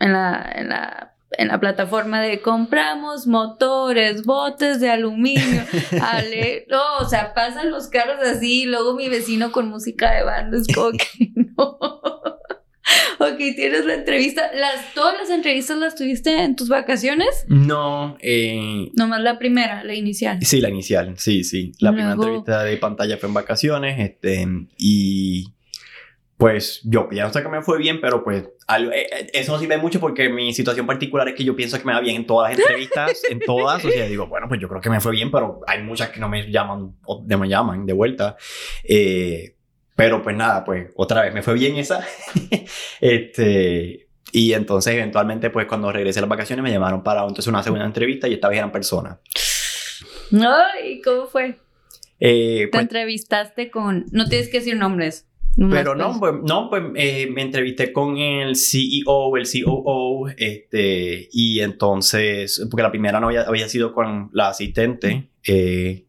en la, en la en la plataforma de compramos motores, botes de aluminio, ale, no, o sea, pasan los carros así, y luego mi vecino con música de banda, es como que no. ok, tienes la entrevista, las, todas las entrevistas las tuviste en tus vacaciones, no eh, nomás la primera, la inicial. sí la inicial sí sí la primera entrevista de pantalla fue en vacaciones este y pues yo pienso que me fue bien, pero pues algo- eh, eh, eso no sirve mucho porque mi situación particular es que yo pienso que me va bien en todas las entrevistas, en todas, o sea, digo, bueno, pues yo creo que me fue bien, pero hay muchas que no me llaman, o no me llaman de vuelta. Eh, pero pues nada, pues otra vez me fue bien esa. este, y entonces eventualmente pues cuando regresé a las vacaciones me llamaron para entonces una segunda entrevista y esta vez eran personas. Ay, ¿cómo fue? Eh, Te pues, entrevistaste con, no tienes que decir nombres. Pero no, pues. no, pues eh, me entrevisté con el CEO, el COO, este, y entonces, porque la primera no había, había sido con la asistente, eh,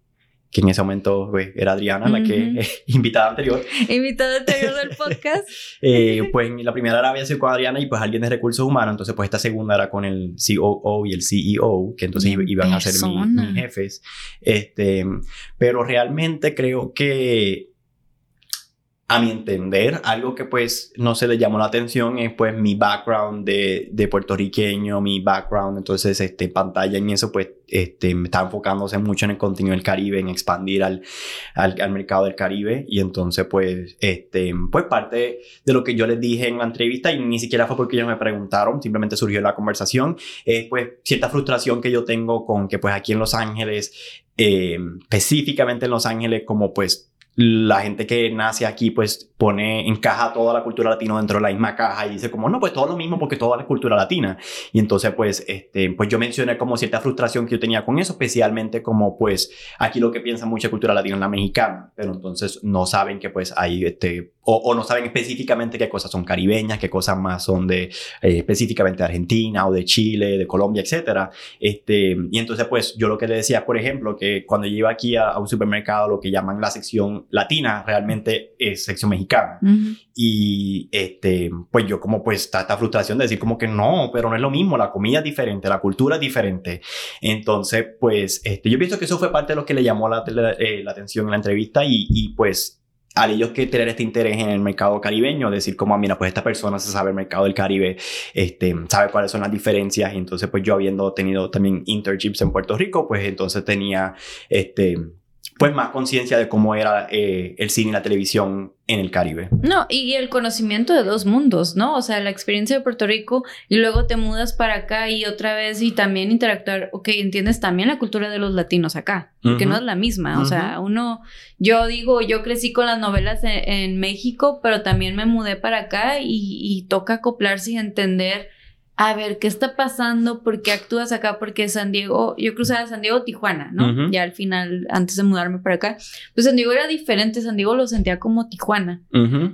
que en ese momento pues, era Adriana, la que Ujú. invitada anterior. Invitada anterior del podcast. Eh, pues la primera era había sido con Adriana y pues alguien de recursos humanos, entonces pues esta segunda era con el COO y el CEO, que entonces iban a ser mi- persona. mis jefes. Este, pero realmente creo que a mi entender, algo que pues no se le llamó la atención es pues mi background de, de puertorriqueño, mi background, entonces este, pantalla en eso pues este, me estaba enfocándose mucho en el contenido del Caribe, en expandir al, al, al mercado del Caribe y entonces pues, este, pues parte de lo que yo les dije en la entrevista y ni siquiera fue porque ellos me preguntaron, simplemente surgió la conversación, es pues cierta frustración que yo tengo con que pues aquí en Los Ángeles, eh, específicamente en Los Ángeles como pues la gente que nace aquí pues pone, encaja toda la cultura latina dentro de la misma caja y dice como, no, pues todo lo mismo porque toda la cultura latina. Y entonces pues, este, pues yo mencioné como cierta frustración que yo tenía con eso, especialmente como pues aquí lo que piensa mucha cultura latina es la mexicana, pero entonces no saben que pues hay, este, o, o no saben específicamente qué cosas son caribeñas, qué cosas más son de, eh, específicamente de Argentina o de Chile, de Colombia, etcétera. Este, y entonces pues yo lo que le decía, por ejemplo, que cuando yo iba aquí a, a un supermercado, lo que llaman la sección latina, realmente es sección mexicana. Y este, pues yo como pues está esta frustración de decir como que no, pero no es lo mismo, la comida es diferente, la cultura es diferente. Entonces, pues este, yo pienso que eso fue parte de lo que le llamó la, la, eh, la atención en la entrevista y, y pues al ellos que tener este interés en el mercado caribeño, decir como, ah, mira, pues esta persona se sabe el mercado del Caribe, este, sabe cuáles son las diferencias y entonces pues yo habiendo tenido también internships en Puerto Rico, pues entonces tenía este, pues más conciencia de cómo era eh, el cine y la televisión en el Caribe. No, y el conocimiento de dos mundos, ¿no? O sea, la experiencia de Puerto Rico y luego te mudas para acá y otra vez y también interactuar, ok, entiendes también la cultura de los latinos acá, que no es la misma, o sea, uno, yo digo, yo crecí con las novelas en, en México, pero también me mudé para acá y, y toca acoplarse y entender. A ver, ¿qué está pasando? ¿Por qué actúas acá? Porque San Diego, yo cruzaba San Diego, Tijuana, ¿no? Ya al final, antes de mudarme para acá, pues San Diego era diferente, San Diego lo sentía como Tijuana.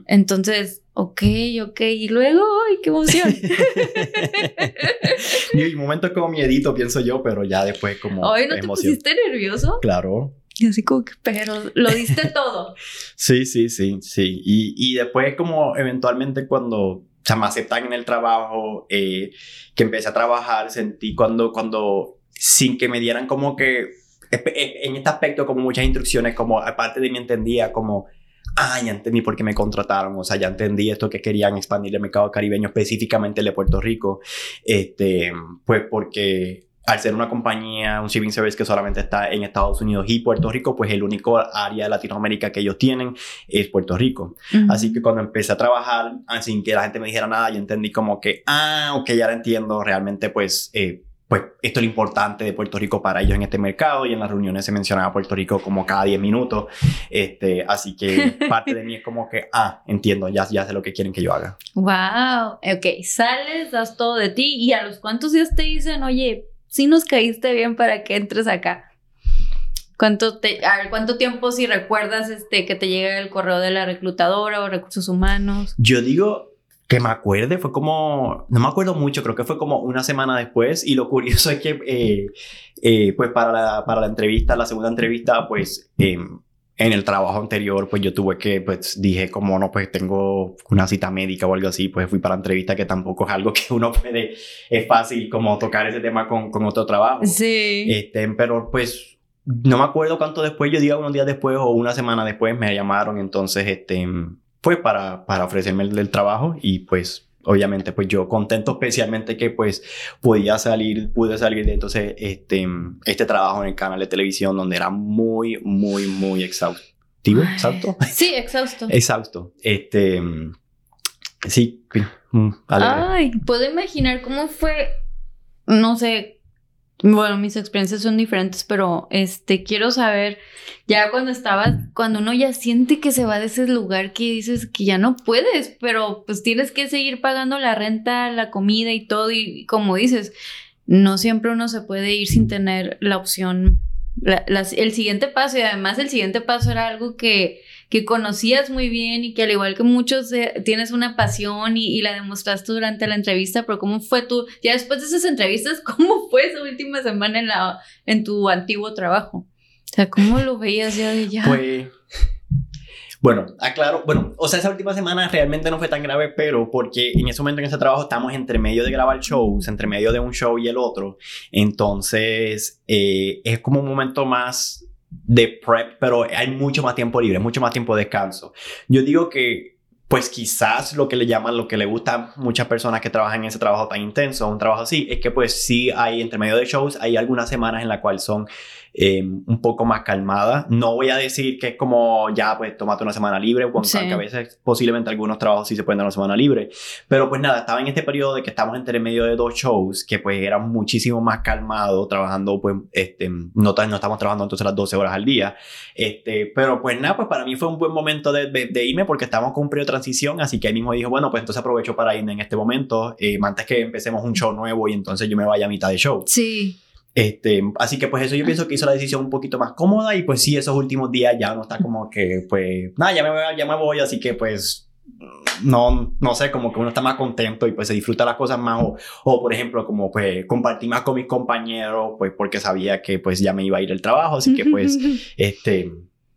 Entonces, ok, ok, y luego, ¡ay, qué emoción! Y un momento como miedito, pienso yo, pero ya después como Hoy no te emoción. pusiste nervioso. Claro. Y así como que, pero lo diste todo. Sí, sí, sí, sí. Y, y después como eventualmente cuando sea, me aceptan en el trabajo, eh, que empecé a trabajar, sentí cuando, cuando, sin que me dieran como que, espe- eh, en este aspecto como muchas instrucciones, como aparte de mí entendía como, ah, ya entendí por qué me contrataron, o sea, ya entendí esto que querían expandir el mercado caribeño, específicamente el de Puerto Rico, este, pues porque al ser una compañía, un shipping service que solamente está en Estados Unidos y Puerto Rico, pues el único área de Latinoamérica que ellos tienen es Puerto Rico. Así que cuando empecé a trabajar, sin que la gente me dijera nada, yo entendí como que, ah, ok, ya lo entiendo, realmente pues... Eh, pues esto es lo importante de Puerto Rico para ellos en este mercado y en las reuniones se mencionaba Puerto Rico como cada 10 minutos. Este, así que parte de mí es como que, ah, entiendo, ya, ya sé lo que quieren que yo haga. Wow, ok, sales, das todo de ti y a los cuantos días te dicen, oye, si nos caíste bien para que entres acá. ¿Cuánto, te, a ver, ¿Cuánto tiempo si recuerdas este, que te llega el correo de la reclutadora o recursos humanos? Yo digo que me acuerde, fue como, no me acuerdo mucho, creo que fue como una semana después y lo curioso es que eh, eh, pues para la, para la entrevista, la segunda entrevista, pues eh, en el trabajo anterior, pues yo tuve que, pues dije como no, pues tengo una cita médica o algo así, pues fui para entrevista que tampoco es algo que uno puede, es fácil como tocar ese tema con, con otro trabajo. Sí. Este, pero pues no me acuerdo cuánto después, yo diga unos días después o una semana después me llamaron, entonces, este, pues para, para ofrecerme el, el trabajo y pues obviamente pues yo contento especialmente que pues podía salir, pude salir de entonces este, este trabajo en el canal de televisión donde era muy, muy, muy exhaustivo, ¿exhausto? Sí, exhausto. exhausto. Este, sí. Mm, Ay, puedo imaginar cómo fue, no sé, bueno, mis experiencias son diferentes, pero este quiero saber ya cuando estabas, cuando uno ya siente que se va de ese lugar que dices que ya no puedes, pero pues tienes que seguir pagando la renta, la comida y todo y como dices, no siempre uno se puede ir sin tener la opción, el siguiente paso y además el siguiente paso era algo que que conocías muy bien y que al igual que muchos eh, tienes una pasión y, la demostraste durante la entrevista, pero ¿cómo fue tú, ya después de esas entrevistas, cómo fue esa última semana en, la, en tu antiguo trabajo? O sea, ¿cómo lo veías ya de ya? Pues, bueno, aclaro, bueno, o sea, esa última semana realmente no fue tan grave, pero porque en ese momento en ese trabajo estamos entre medio de grabar shows, entre medio de un show y el otro, entonces eh, es como un momento más de prep, pero hay mucho más tiempo libre, mucho más tiempo de descanso. Yo digo que, pues quizás lo que le llaman, lo que le gusta a muchas personas que trabajan en ese trabajo tan intenso, un trabajo así, es que pues sí hay entre medio de shows, hay algunas semanas en las cuales son eh, un poco más calmada. No voy a decir que es como ya, pues, tomate una semana libre, porque a veces posiblemente algunos trabajos sí se pueden dar una semana libre. Pero pues nada, estaba en este periodo de que estamos entre medio de dos shows, que pues era muchísimo más calmado, trabajando, pues, este, no, no estamos trabajando entonces las 12 horas al día. Este, pero pues nada, pues para mí fue un buen momento de, de, irme porque estábamos con un periodo de transición, así que ahí mismo dijo, bueno, pues entonces aprovecho para irme en este momento, eh, antes que empecemos un show nuevo y entonces yo me vaya a mitad de show. Sí. Este, así que pues eso yo pienso que hizo la decisión un poquito más cómoda y pues sí, esos últimos días ya no está como que pues, nada, ya me voy, ya me voy, así que pues no, no sé, como que uno está más contento y pues se disfruta las cosas más o, o por ejemplo como pues compartir más con mis compañeros pues porque sabía que pues ya me iba a ir el trabajo, así que pues este...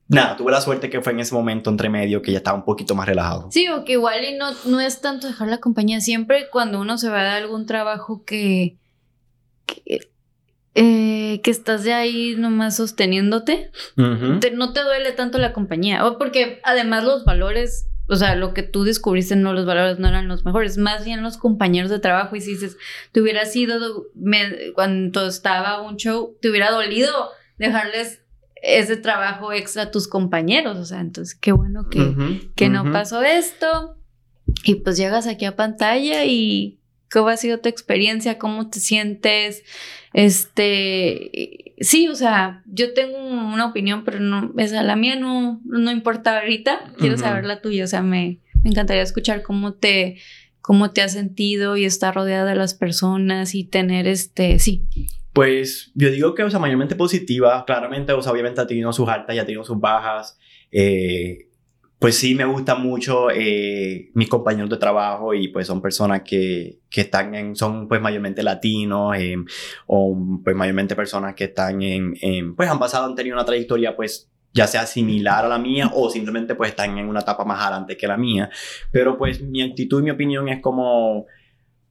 Nada, tuve la suerte que fue en ese momento entre medio que ya estaba un poquito más relajado. Sí, o que igual y no, no es tanto dejar la compañía. Siempre cuando uno se va de algún trabajo que, que eh, que estás de ahí nomás sosteniéndote, no te duele tanto la compañía. O porque además los valores, o sea, lo que tú descubriste, no, los valores no eran los mejores, más bien los compañeros de trabajo. Y si dices, te hubiera sido, cuando estaba un show, te hubiera dolido dejarles ese trabajo extra a tus compañeros. O sea, entonces qué bueno que, que no pasó esto. Y pues llegas aquí a pantalla y ¿Cómo ha sido tu experiencia? ¿Cómo te sientes? Este, sí, o sea, yo tengo una opinión, pero no, esa, la mía no, no importa ahorita. Quiero saber la tuya, o sea, me, me, encantaría escuchar cómo te, cómo te has sentido y estar rodeada de las personas y tener este, sí. Pues yo digo que, o sea, mayormente positiva. Claramente, o sea, obviamente ha tenido sus altas y ha tenido sus bajas. Eh, pues sí me gusta mucho eh, mis compañeros de trabajo y pues son personas que, que están en, son pues mayormente latinos eh, o pues mayormente personas que están en, pues han pasado, han tenido una trayectoria pues ya sea similar a la mía o simplemente pues están en una etapa más adelante que la mía. Pero pues mi actitud y mi opinión es como,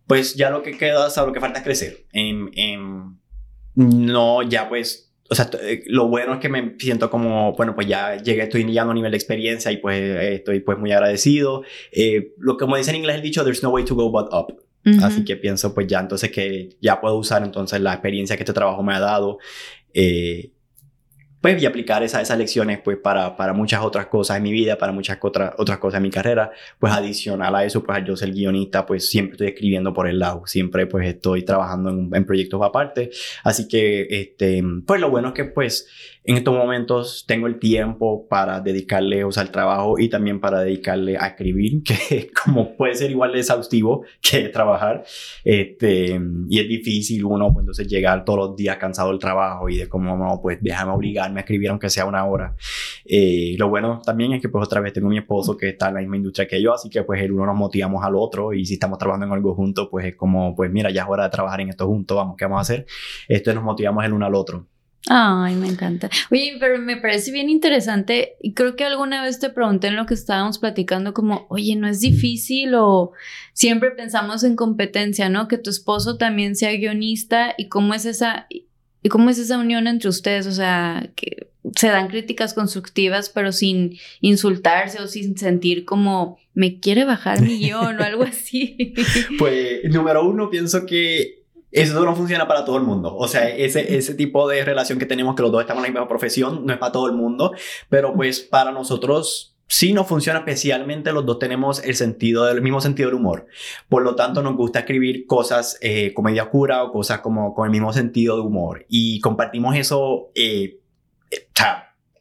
pues ya lo que queda, o sea, lo que falta es crecer. no, ya pues o sea, eh, lo bueno es que me siento como, bueno, pues ya llegué, estoy llegando a un nivel de experiencia y pues estoy pues muy agradecido. Eh, lo que como dice en inglés el dicho, there's no way to go but up. Así que pienso pues ya entonces que ya puedo usar entonces la experiencia que este trabajo me ha dado eh, pues, y aplicar esa, esas lecciones, pues, para, para muchas otras cosas en mi vida, para muchas otras, otras cosas en mi carrera, pues, adicional a eso, pues, yo ser guionista, pues, siempre estoy escribiendo por el lado, siempre, pues, estoy trabajando en, en proyectos aparte, así que, este, pues, lo bueno es que, pues, en estos momentos tengo el tiempo para dedicarle o sea, al trabajo y también para dedicarle a escribir, que como puede ser igual de exhaustivo que trabajar. Este, y es difícil uno pues, entonces llegar todos los días cansado del trabajo y de cómo no, pues déjame obligarme a escribir aunque sea una hora. Eh, lo bueno también es que pues otra vez tengo mi esposo que está en la misma industria que yo, así que pues el uno nos motivamos al otro y si estamos trabajando en algo juntos, pues es como, pues mira, ya es hora de trabajar en esto juntos, vamos, ¿qué vamos a hacer? Esto nos motivamos el uno al otro. Ay, me encanta. Oye, pero me parece bien interesante y creo que alguna vez te pregunté en lo que estábamos platicando como, oye, ¿no es difícil o siempre pensamos en competencia, ¿no? Que tu esposo también sea guionista y cómo es esa cómo es esa unión entre ustedes, o sea, que se dan críticas constructivas pero sin insultarse o sin sentir como me quiere bajar mi guion o algo así. Pues número uno pienso que eso no funciona para todo el mundo. O sea, ese, ese tipo de relación que tenemos, que los dos estamos en la misma profesión, no es para todo el mundo, pero pues para nosotros sí no funciona especialmente, los dos tenemos el sentido del mismo sentido del humor. Por lo tanto, nos gusta escribir cosas eh, comedia oscura o cosas como con el mismo sentido de humor. Y compartimos eso, eh, eh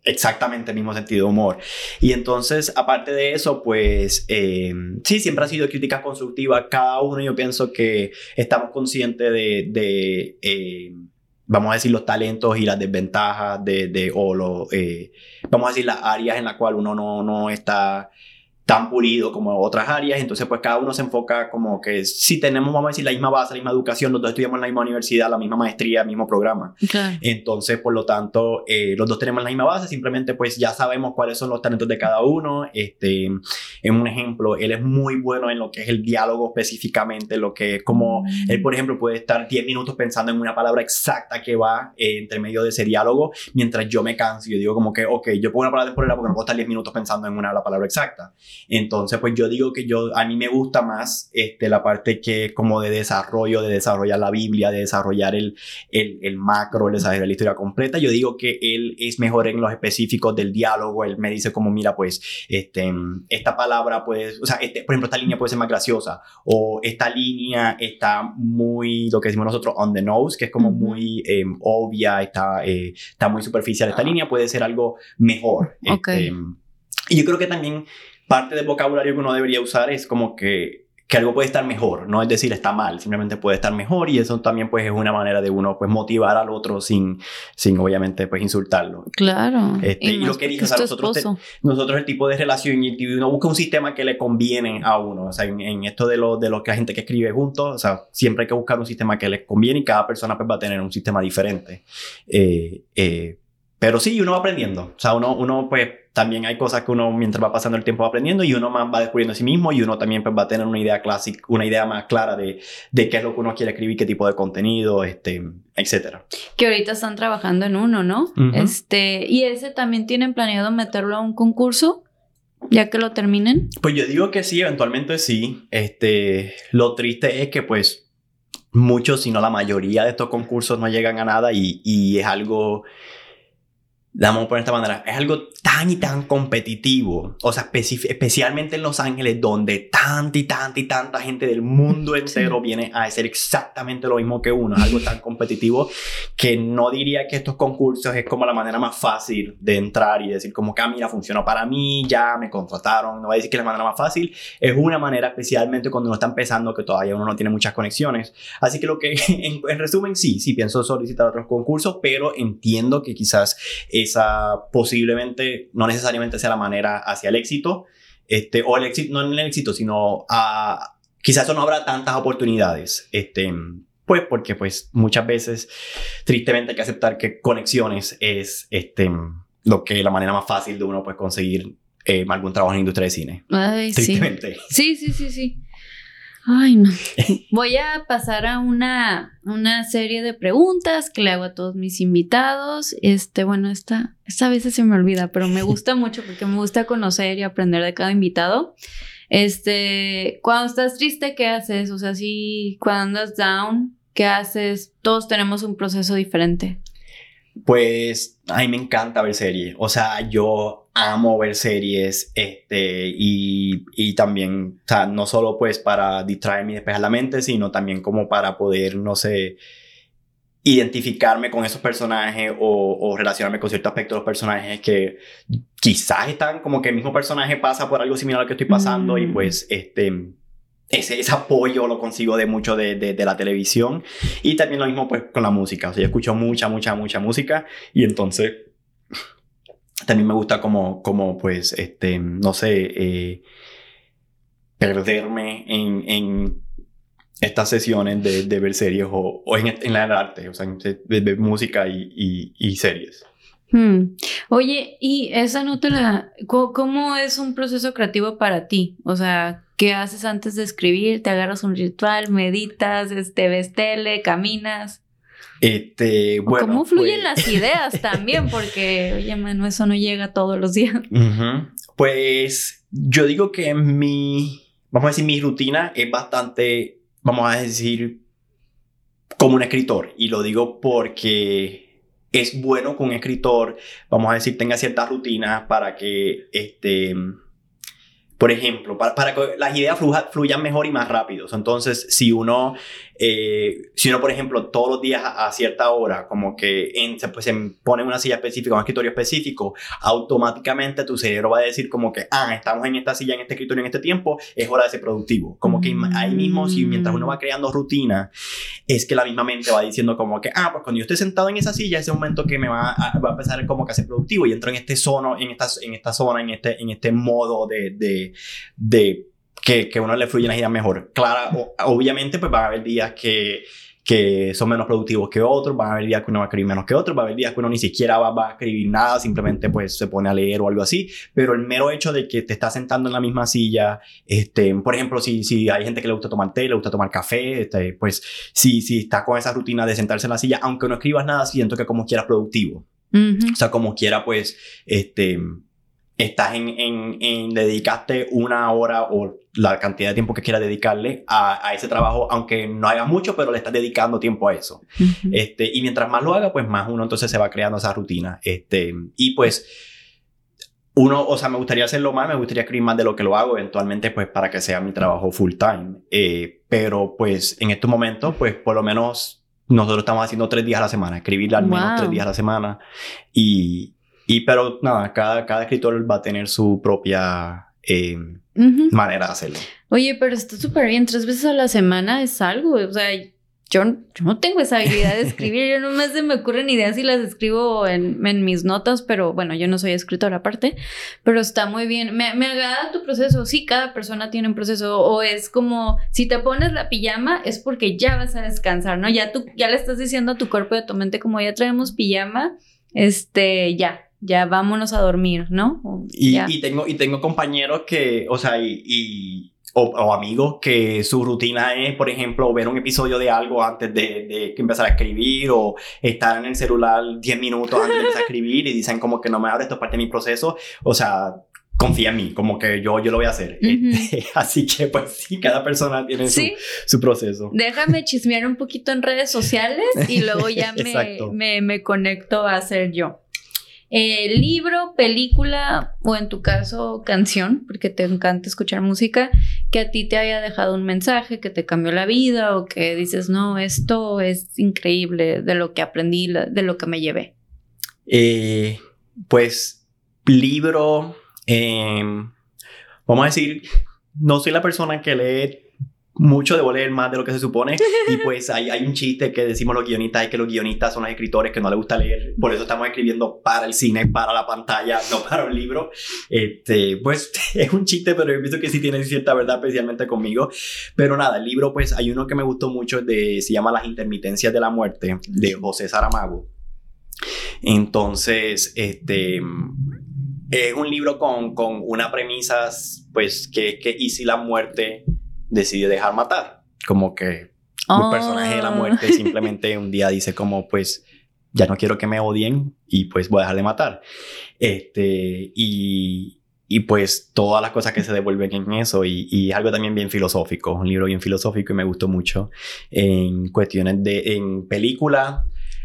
exactamente el mismo sentido de humor. Y entonces, aparte de eso, pues eh, sí, siempre ha sido crítica constructiva. Cada uno yo pienso que estamos conscientes de, eh, vamos a decir, los talentos y las desventajas de, de o lo, eh, vamos a decir, las áreas en las cuales uno no, no está tan pulido como otras áreas, entonces pues cada uno se enfoca como que si tenemos, vamos a decir, la misma base, la misma educación, los dos estudiamos en la misma universidad, la misma maestría, el mismo programa. Entonces, por lo tanto, eh, los dos tenemos la misma base, simplemente pues ya sabemos cuáles son los talentos de cada uno. Este, en un ejemplo, él es muy bueno en lo que es el diálogo específicamente, lo que es como, mm. él por ejemplo puede estar 10 minutos pensando en una palabra exacta que va eh, entre medio de ese diálogo, mientras yo me canso yo digo como que, ok, yo pongo una palabra temporal porque no puedo estar 10 minutos pensando en una la palabra exacta. Entonces, pues yo digo que yo, a mí me gusta más este, la parte que como de desarrollo, de desarrollar la Biblia, de desarrollar el, el, el macro, el desarrollo de la historia completa. Yo digo que él es mejor en los específicos del diálogo. Él me dice como, mira, pues, este, esta palabra, pues, o sea, este, por ejemplo, esta línea puede ser más graciosa. O esta línea está muy, lo que decimos nosotros, on the nose, que es como muy em, obvia, está, eh, está muy superficial. Esta línea puede ser algo mejor. Este, y yo creo que también parte del vocabulario que uno debería usar es como que, que algo puede estar mejor, no es decir está mal, simplemente puede estar mejor y eso también pues es una manera de uno pues motivar al otro sin, sin obviamente pues insultarlo. Claro. Este, y, lo que dice, nosotros, nosotros el tipo de relación y uno busca un sistema que le conviene a uno, o sea, en, esto de lo, de lo que la gente que escribe juntos, o sea, siempre hay que buscar un sistema que les conviene y cada persona pues va a tener un sistema diferente. Eh, eh, pero sí, uno va aprendiendo. O sea, uno, uno pues también hay cosas que uno mientras va pasando el tiempo va aprendiendo y uno más va descubriendo a sí mismo y uno también pues va a tener una idea clásica, una idea más clara de, de qué es lo que uno quiere escribir, qué tipo de contenido, este, etcétera. Que ahorita están trabajando en uno, ¿no? Este, y ese también tienen planeado meterlo a un concurso ya que lo terminen. Pues yo digo que sí, eventualmente sí. Este, lo triste es que pues muchos, si no la mayoría de estos concursos no llegan a nada y, y es algo vamos a poner esta manera, es algo tan y tan competitivo, o sea, especialmente en Los Ángeles, donde tanta y tanta y tanta gente del mundo entero viene a hacer exactamente lo mismo que uno, es algo tan competitivo que no diría que estos concursos es como la manera más fácil de entrar y decir como que, ah, mira, funcionó para mí, ya me contrataron, no voy a decir que es la manera más fácil, es una manera especialmente cuando uno está empezando que todavía uno no tiene muchas conexiones, así que lo que, en, en resumen, sí, sí pienso solicitar otros concursos, pero entiendo que quizás esa posiblemente no necesariamente sea la manera hacia el éxito, este, o el éxito, no en el éxito, sino a, quizás no habrá tantas oportunidades, este, pues porque pues muchas veces tristemente hay que aceptar que conexiones es este, lo que la manera más fácil de uno pues conseguir eh, algún trabajo en la industria de cine. Ay, tristemente. Sí, sí, sí, sí. Ay, no. Voy a pasar a una, una serie de preguntas que le hago a todos mis invitados. Este, bueno, esta, esta vez se me olvida, pero me gusta mucho porque me gusta conocer y aprender de cada invitado. Este, cuando estás triste, ¿qué haces? O sea, si cuando andas down, ¿qué haces? Todos tenemos un proceso diferente. Pues a mí me encanta ver series. O sea, yo amo ver series este, y, y también, o sea, no solo pues para distraerme y despejar la mente, sino también como para poder, no sé, identificarme con esos personajes o, o, relacionarme con ciertos aspectos de los personajes que quizás están como que el mismo personaje pasa por algo similar a lo que estoy pasando y mm. pues este ese, ese, apoyo lo consigo de mucho de, de, la televisión y también lo mismo pues con la música o sea yo escucho mucha mucha mucha música y entonces también me gusta como como pues este no sé eh, perderme en, en estas sesiones de, de ver series o, o en, en, la arte, o sea, de, ver música y, y, y series. Hmm. Oye, ¿y esa no te la... ¿Cómo es un proceso creativo para ti? O sea, ¿qué haces antes de escribir? ¿Te agarras un ritual, meditas, este, ves tele, caminas? Este, bueno, ¿Cómo fluyen pues las ideas también? Porque, oye, mano, eso no llega todos los días. Pues yo digo que mi, vamos a decir, mi rutina es bastante vamos a decir, como un escritor. Y lo digo porque es bueno que un escritor, vamos a decir, tenga ciertas rutinas para que, este, por ejemplo, para, para que las ideas fluyan mejor y más rápido. Entonces, si uno eh, si uno, por ejemplo, todos los días a, cierta hora, como que en, se, pues, se pone una silla específica, un escritorio específico, automáticamente tu cerebro va a decir como que, ah, estamos en esta silla, en este escritorio, en este tiempo, es hora de ser productivo. Como que ahí mismo, si mientras uno va creando rutina, es que la misma mente va diciendo como que, ah, pues cuando yo esté sentado en esa silla, ese momento que me va a, va a empezar como que a ser productivo y entro en este sono, en esta, en esta zona, en este, en este modo de, de, de que, que uno le fluye las ideas mejor. Claro, obviamente, pues van a haber días que, que son menos productivos que otros, van a haber días que uno va a escribir menos que otros, va a haber días que uno ni siquiera va, va, a escribir nada, simplemente pues se pone a leer o algo así, pero el mero hecho de que te estás sentando en la misma silla, este, por ejemplo, si, si hay gente que le gusta tomar té, le gusta tomar café, este, pues si, si está con esa rutina de sentarse en la silla, aunque no escribas nada, siento que como quieras productivo. O sea, como quiera, pues, este, estás en, en, en, dedicaste una hora o la cantidad de tiempo que quieras dedicarle a, a, ese trabajo, aunque no haga mucho, pero le estás dedicando tiempo a eso. este, y mientras más lo haga, pues más uno entonces se va creando esa rutina. Este, y pues uno, o sea, me gustaría hacerlo más, me gustaría escribir más de lo que lo hago eventualmente, pues para que sea mi trabajo full time. Eh, pero pues en estos momentos, pues por lo menos nosotros estamos haciendo tres días a la semana, escribir al menos tres días a la semana. Y, y pero nada, cada, cada escritor va a tener su propia eh, manera de hacerlo. Oye, pero está súper bien, tres veces a la semana es algo, o sea, yo, yo, no tengo esa habilidad de escribir, yo nomás se me ocurren ideas y las escribo en, en, mis notas, pero bueno, yo no soy escritora aparte, pero está muy bien. Me, me, agrada tu proceso, sí, cada persona tiene un proceso, o es como, si te pones la pijama es porque ya vas a descansar, ¿no? Ya tú, ya le estás diciendo a tu cuerpo y a tu mente como ya traemos pijama, este, ya, ya vámonos a dormir, ¿no? y, y, tengo, y tengo compañeros que, o sea, y, y o, amigos que su rutina es, por ejemplo, ver un episodio de algo antes de, de empezar a escribir o estar en el celular 10 minutos antes de empezar a escribir y dicen como que no me abre, esto es parte de mi proceso. O sea, confía en mí, como que yo, yo lo voy a hacer. Este, así que pues sí, cada persona tiene su, su, proceso. Déjame chismear un poquito en redes sociales y luego ya me, me, me, conecto a hacer yo. Eh, libro, película o en tu caso canción, porque te encanta escuchar música, que a ti te haya dejado un mensaje que te cambió la vida o que dices, no, esto es increíble de lo que aprendí, de lo que me llevé. Eh, pues libro, em, vamos a decir, no soy la persona que lee mucho de leer más de lo que se supone. Y pues hay, hay un chiste que decimos los guionistas, es que los guionistas son los escritores que no les gusta leer. Por eso estamos escribiendo para el cine, para la pantalla, no para un libro. Este, pues es un chiste, pero yo pienso que sí tiene cierta verdad, especialmente conmigo. Pero nada, el libro, pues hay uno que me gustó mucho, de, se llama Las intermitencias de la muerte, de José Saramago. Entonces, este... Es un libro con, con una premisa, pues, que, que y si la muerte decide dejar matar. Como que un personaje de la muerte oh. simplemente un día dice como pues ya no quiero que me odien y pues voy a dejar de matar. Este, y, y pues todas las cosas que se devuelven en eso y, y algo también bien filosófico, un libro bien filosófico y me gustó mucho en cuestiones de, en película.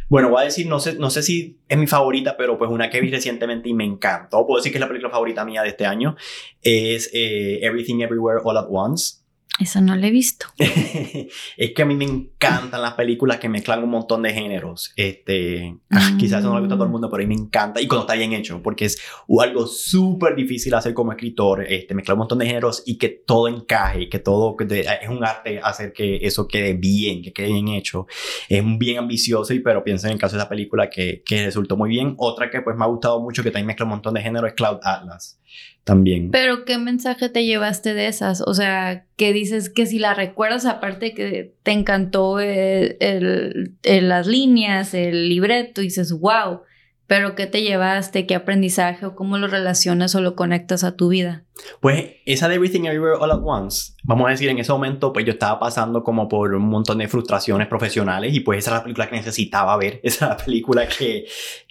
Bueno, voy a decir, no sé, no sé si es mi favorita, pero pues una que vi recientemente y me encantó, puedo decir que es la película favorita mía de este año, es eh, Everything Everywhere All at Once. Esa no la he visto. es que a mí me encantan las películas que mezclan un montón de géneros. Este, ah, quizás eso no le gusta a todo el mundo, pero a mí me encanta. Y cuando está bien hecho, porque es algo súper difícil hacer como escritor, este, mezclar un montón de géneros y que todo encaje, que todo, que es un arte hacer que eso quede bien, que quede bien hecho. Es bien ambicioso, y pero pienso en el caso de esa película que, que resultó muy bien. Otra que pues me ha gustado mucho, que también mezcla un montón de géneros, es Cloud Atlas también. Pero ¿qué mensaje te llevaste de esas? O sea, que dices que si la recuerdas, aparte que te encantó el, las líneas, el libreto, dices, wow, pero ¿qué te llevaste? ¿Qué aprendizaje o cómo lo relacionas o lo conectas a tu vida? Pues esa de Everything Everywhere All at Once, vamos a decir, en ese momento pues yo estaba pasando como por un montón de frustraciones profesionales y pues esa era la película que necesitaba ver, esa era la película que,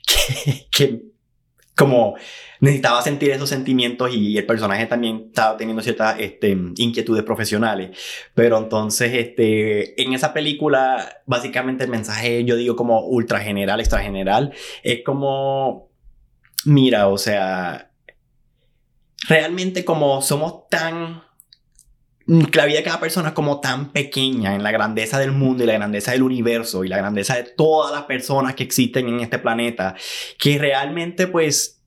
que, que como necesitaba sentir esos sentimientos y el personaje también estaba teniendo ciertas este, inquietudes profesionales. Pero entonces, este, en esa película, básicamente el mensaje, yo digo como ultra general, extra general, es como, mira, o sea, realmente como somos tan la vida de cada persona es como tan pequeña en la grandeza del mundo y la grandeza del universo y la grandeza de todas las personas que existen en este planeta, que realmente pues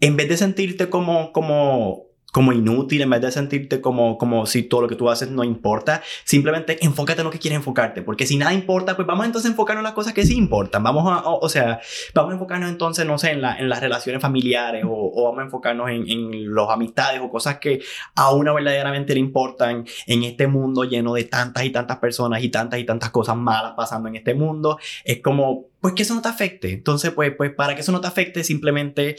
en vez de sentirte como, como como inútil, en vez de sentirte como, como si todo lo que tú haces no importa, simplemente enfócate en lo que quieres enfocarte, porque si nada importa, pues vamos entonces a enfocarnos en las cosas que sí importan, vamos a, o, sea, vamos a enfocarnos entonces, no sé, en, la, en las relaciones familiares o, vamos a enfocarnos en, en los amistades o cosas que a una verdaderamente le importan en este mundo lleno de tantas y tantas personas y tantas y tantas cosas malas pasando en este mundo, es como, pues que eso no te afecte, entonces, pues, pues para que eso no te afecte, simplemente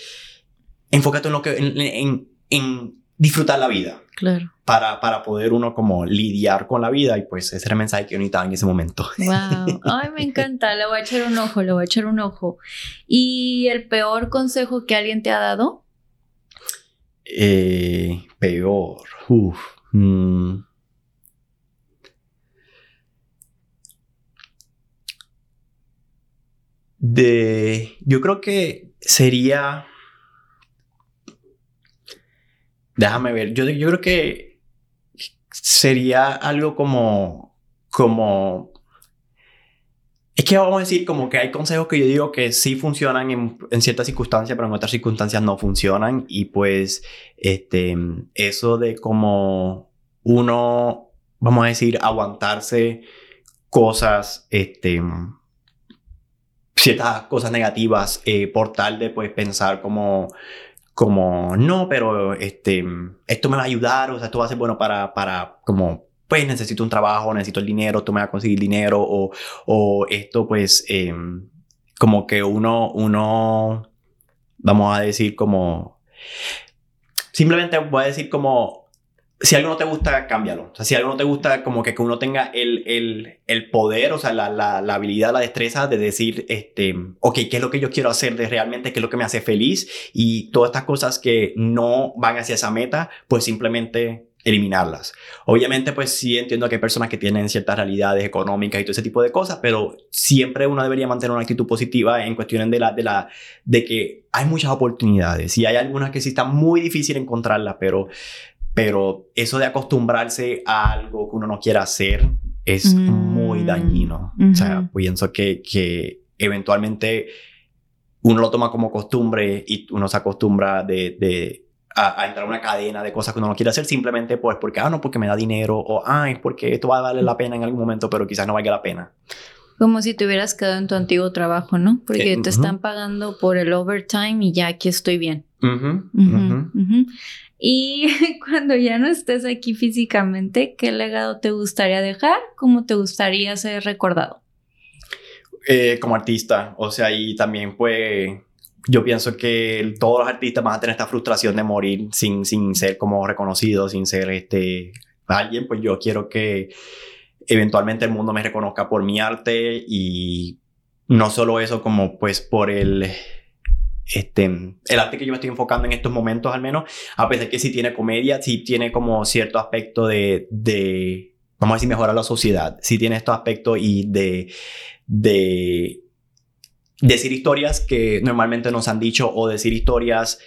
enfócate en lo que, en, en disfrutar la vida. Claro. Para, para poder uno como lidiar con la vida y pues ese era el mensaje que yo necesitaba en ese momento. Wow. Ay, me encanta. Le voy a echar un ojo, le voy a echar un ojo. ¿Y el peor consejo que alguien te ha dado? Eh, peor. Uf. Mm. De, yo creo que sería Déjame ver. Yo, yo creo que sería algo como. como. Es que vamos a decir como que hay consejos que yo digo que sí funcionan en, en, ciertas circunstancias, pero en otras circunstancias no funcionan. Y pues, este, eso de como uno, vamos a decir, aguantarse cosas, este, ciertas cosas negativas eh, por tal de pues pensar como como, no, pero este, esto me va a ayudar, o sea, esto va a ser bueno para, para, como, pues necesito un trabajo, necesito el dinero, tú me vas a conseguir dinero, o, o esto, pues, em, como que uno, uno, vamos a decir como, simplemente voy a decir como, si algo no te gusta, cámbialo. O sea, si algo no te gusta, como que, que uno tenga el, el, el poder, o sea, la, la, la, habilidad, la destreza de decir, este, ok, ¿qué es lo que yo quiero hacer de realmente? ¿Qué es lo que me hace feliz? Y todas estas cosas que no van hacia esa meta, pues simplemente eliminarlas. Obviamente, pues sí entiendo que hay personas que tienen ciertas realidades económicas y todo ese tipo de cosas, pero siempre uno debería mantener una actitud positiva en cuestiones de la, de la, de que hay muchas oportunidades y hay algunas que sí están muy difícil encontrarlas, pero pero eso de acostumbrarse a algo que uno no quiere hacer es muy mm. dañino. O sea, pienso que, que eventualmente uno lo toma como costumbre y uno se acostumbra de, de a, entrar a una cadena de cosas que uno no quiere hacer simplemente pues porque, ah, no, porque me da dinero o, ah, es porque esto va a valer la pena en algún momento, pero quizás no valga la pena. Como si te hubieras quedado en tu antiguo trabajo, ¿no? Porque eh, te están pagando por el overtime y ya aquí estoy bien. Y cuando ya no estés aquí físicamente, ¿qué legado te gustaría dejar? ¿Cómo te gustaría ser recordado? Eh, como artista, o sea, y también pues yo pienso que todos los artistas van a tener esta frustración de morir sin, sin ser como reconocidos, sin ser este alguien, pues yo quiero que eventualmente el mundo me reconozca por mi arte y no solo eso como pues por el este, el arte que yo me estoy enfocando en estos momentos al menos, a pesar que sí tiene comedia, sí tiene como cierto aspecto de, de vamos a decir, mejorar la sociedad, sí tiene estos aspectos y de, de decir historias que normalmente nos han dicho o decir historias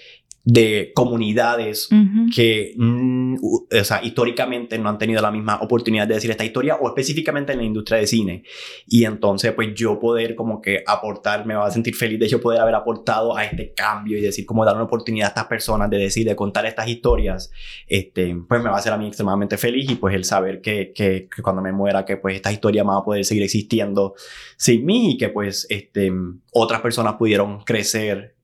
de comunidades que, mm, o sea, históricamente no han tenido la misma oportunidad de decir esta historia o específicamente en la industria de cine. Y entonces, pues yo poder como que aportar, me va a sentir feliz de yo poder haber aportado a este cambio y decir, como dar una oportunidad a estas personas de decir, de contar estas historias, este, pues me va a hacer a mí extremadamente feliz y pues el saber que, que, que cuando me muera, que pues esta historia va a poder seguir existiendo sin mí y que pues este, otras personas pudieron crecer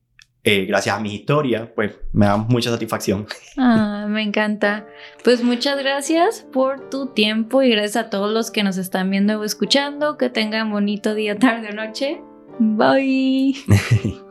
eh, gracias a mi historia, pues me da mucha satisfacción. Ah, me encanta. Pues muchas gracias por tu tiempo y gracias a todos los que nos están viendo o escuchando. Que tengan bonito día, tarde o noche. Bye.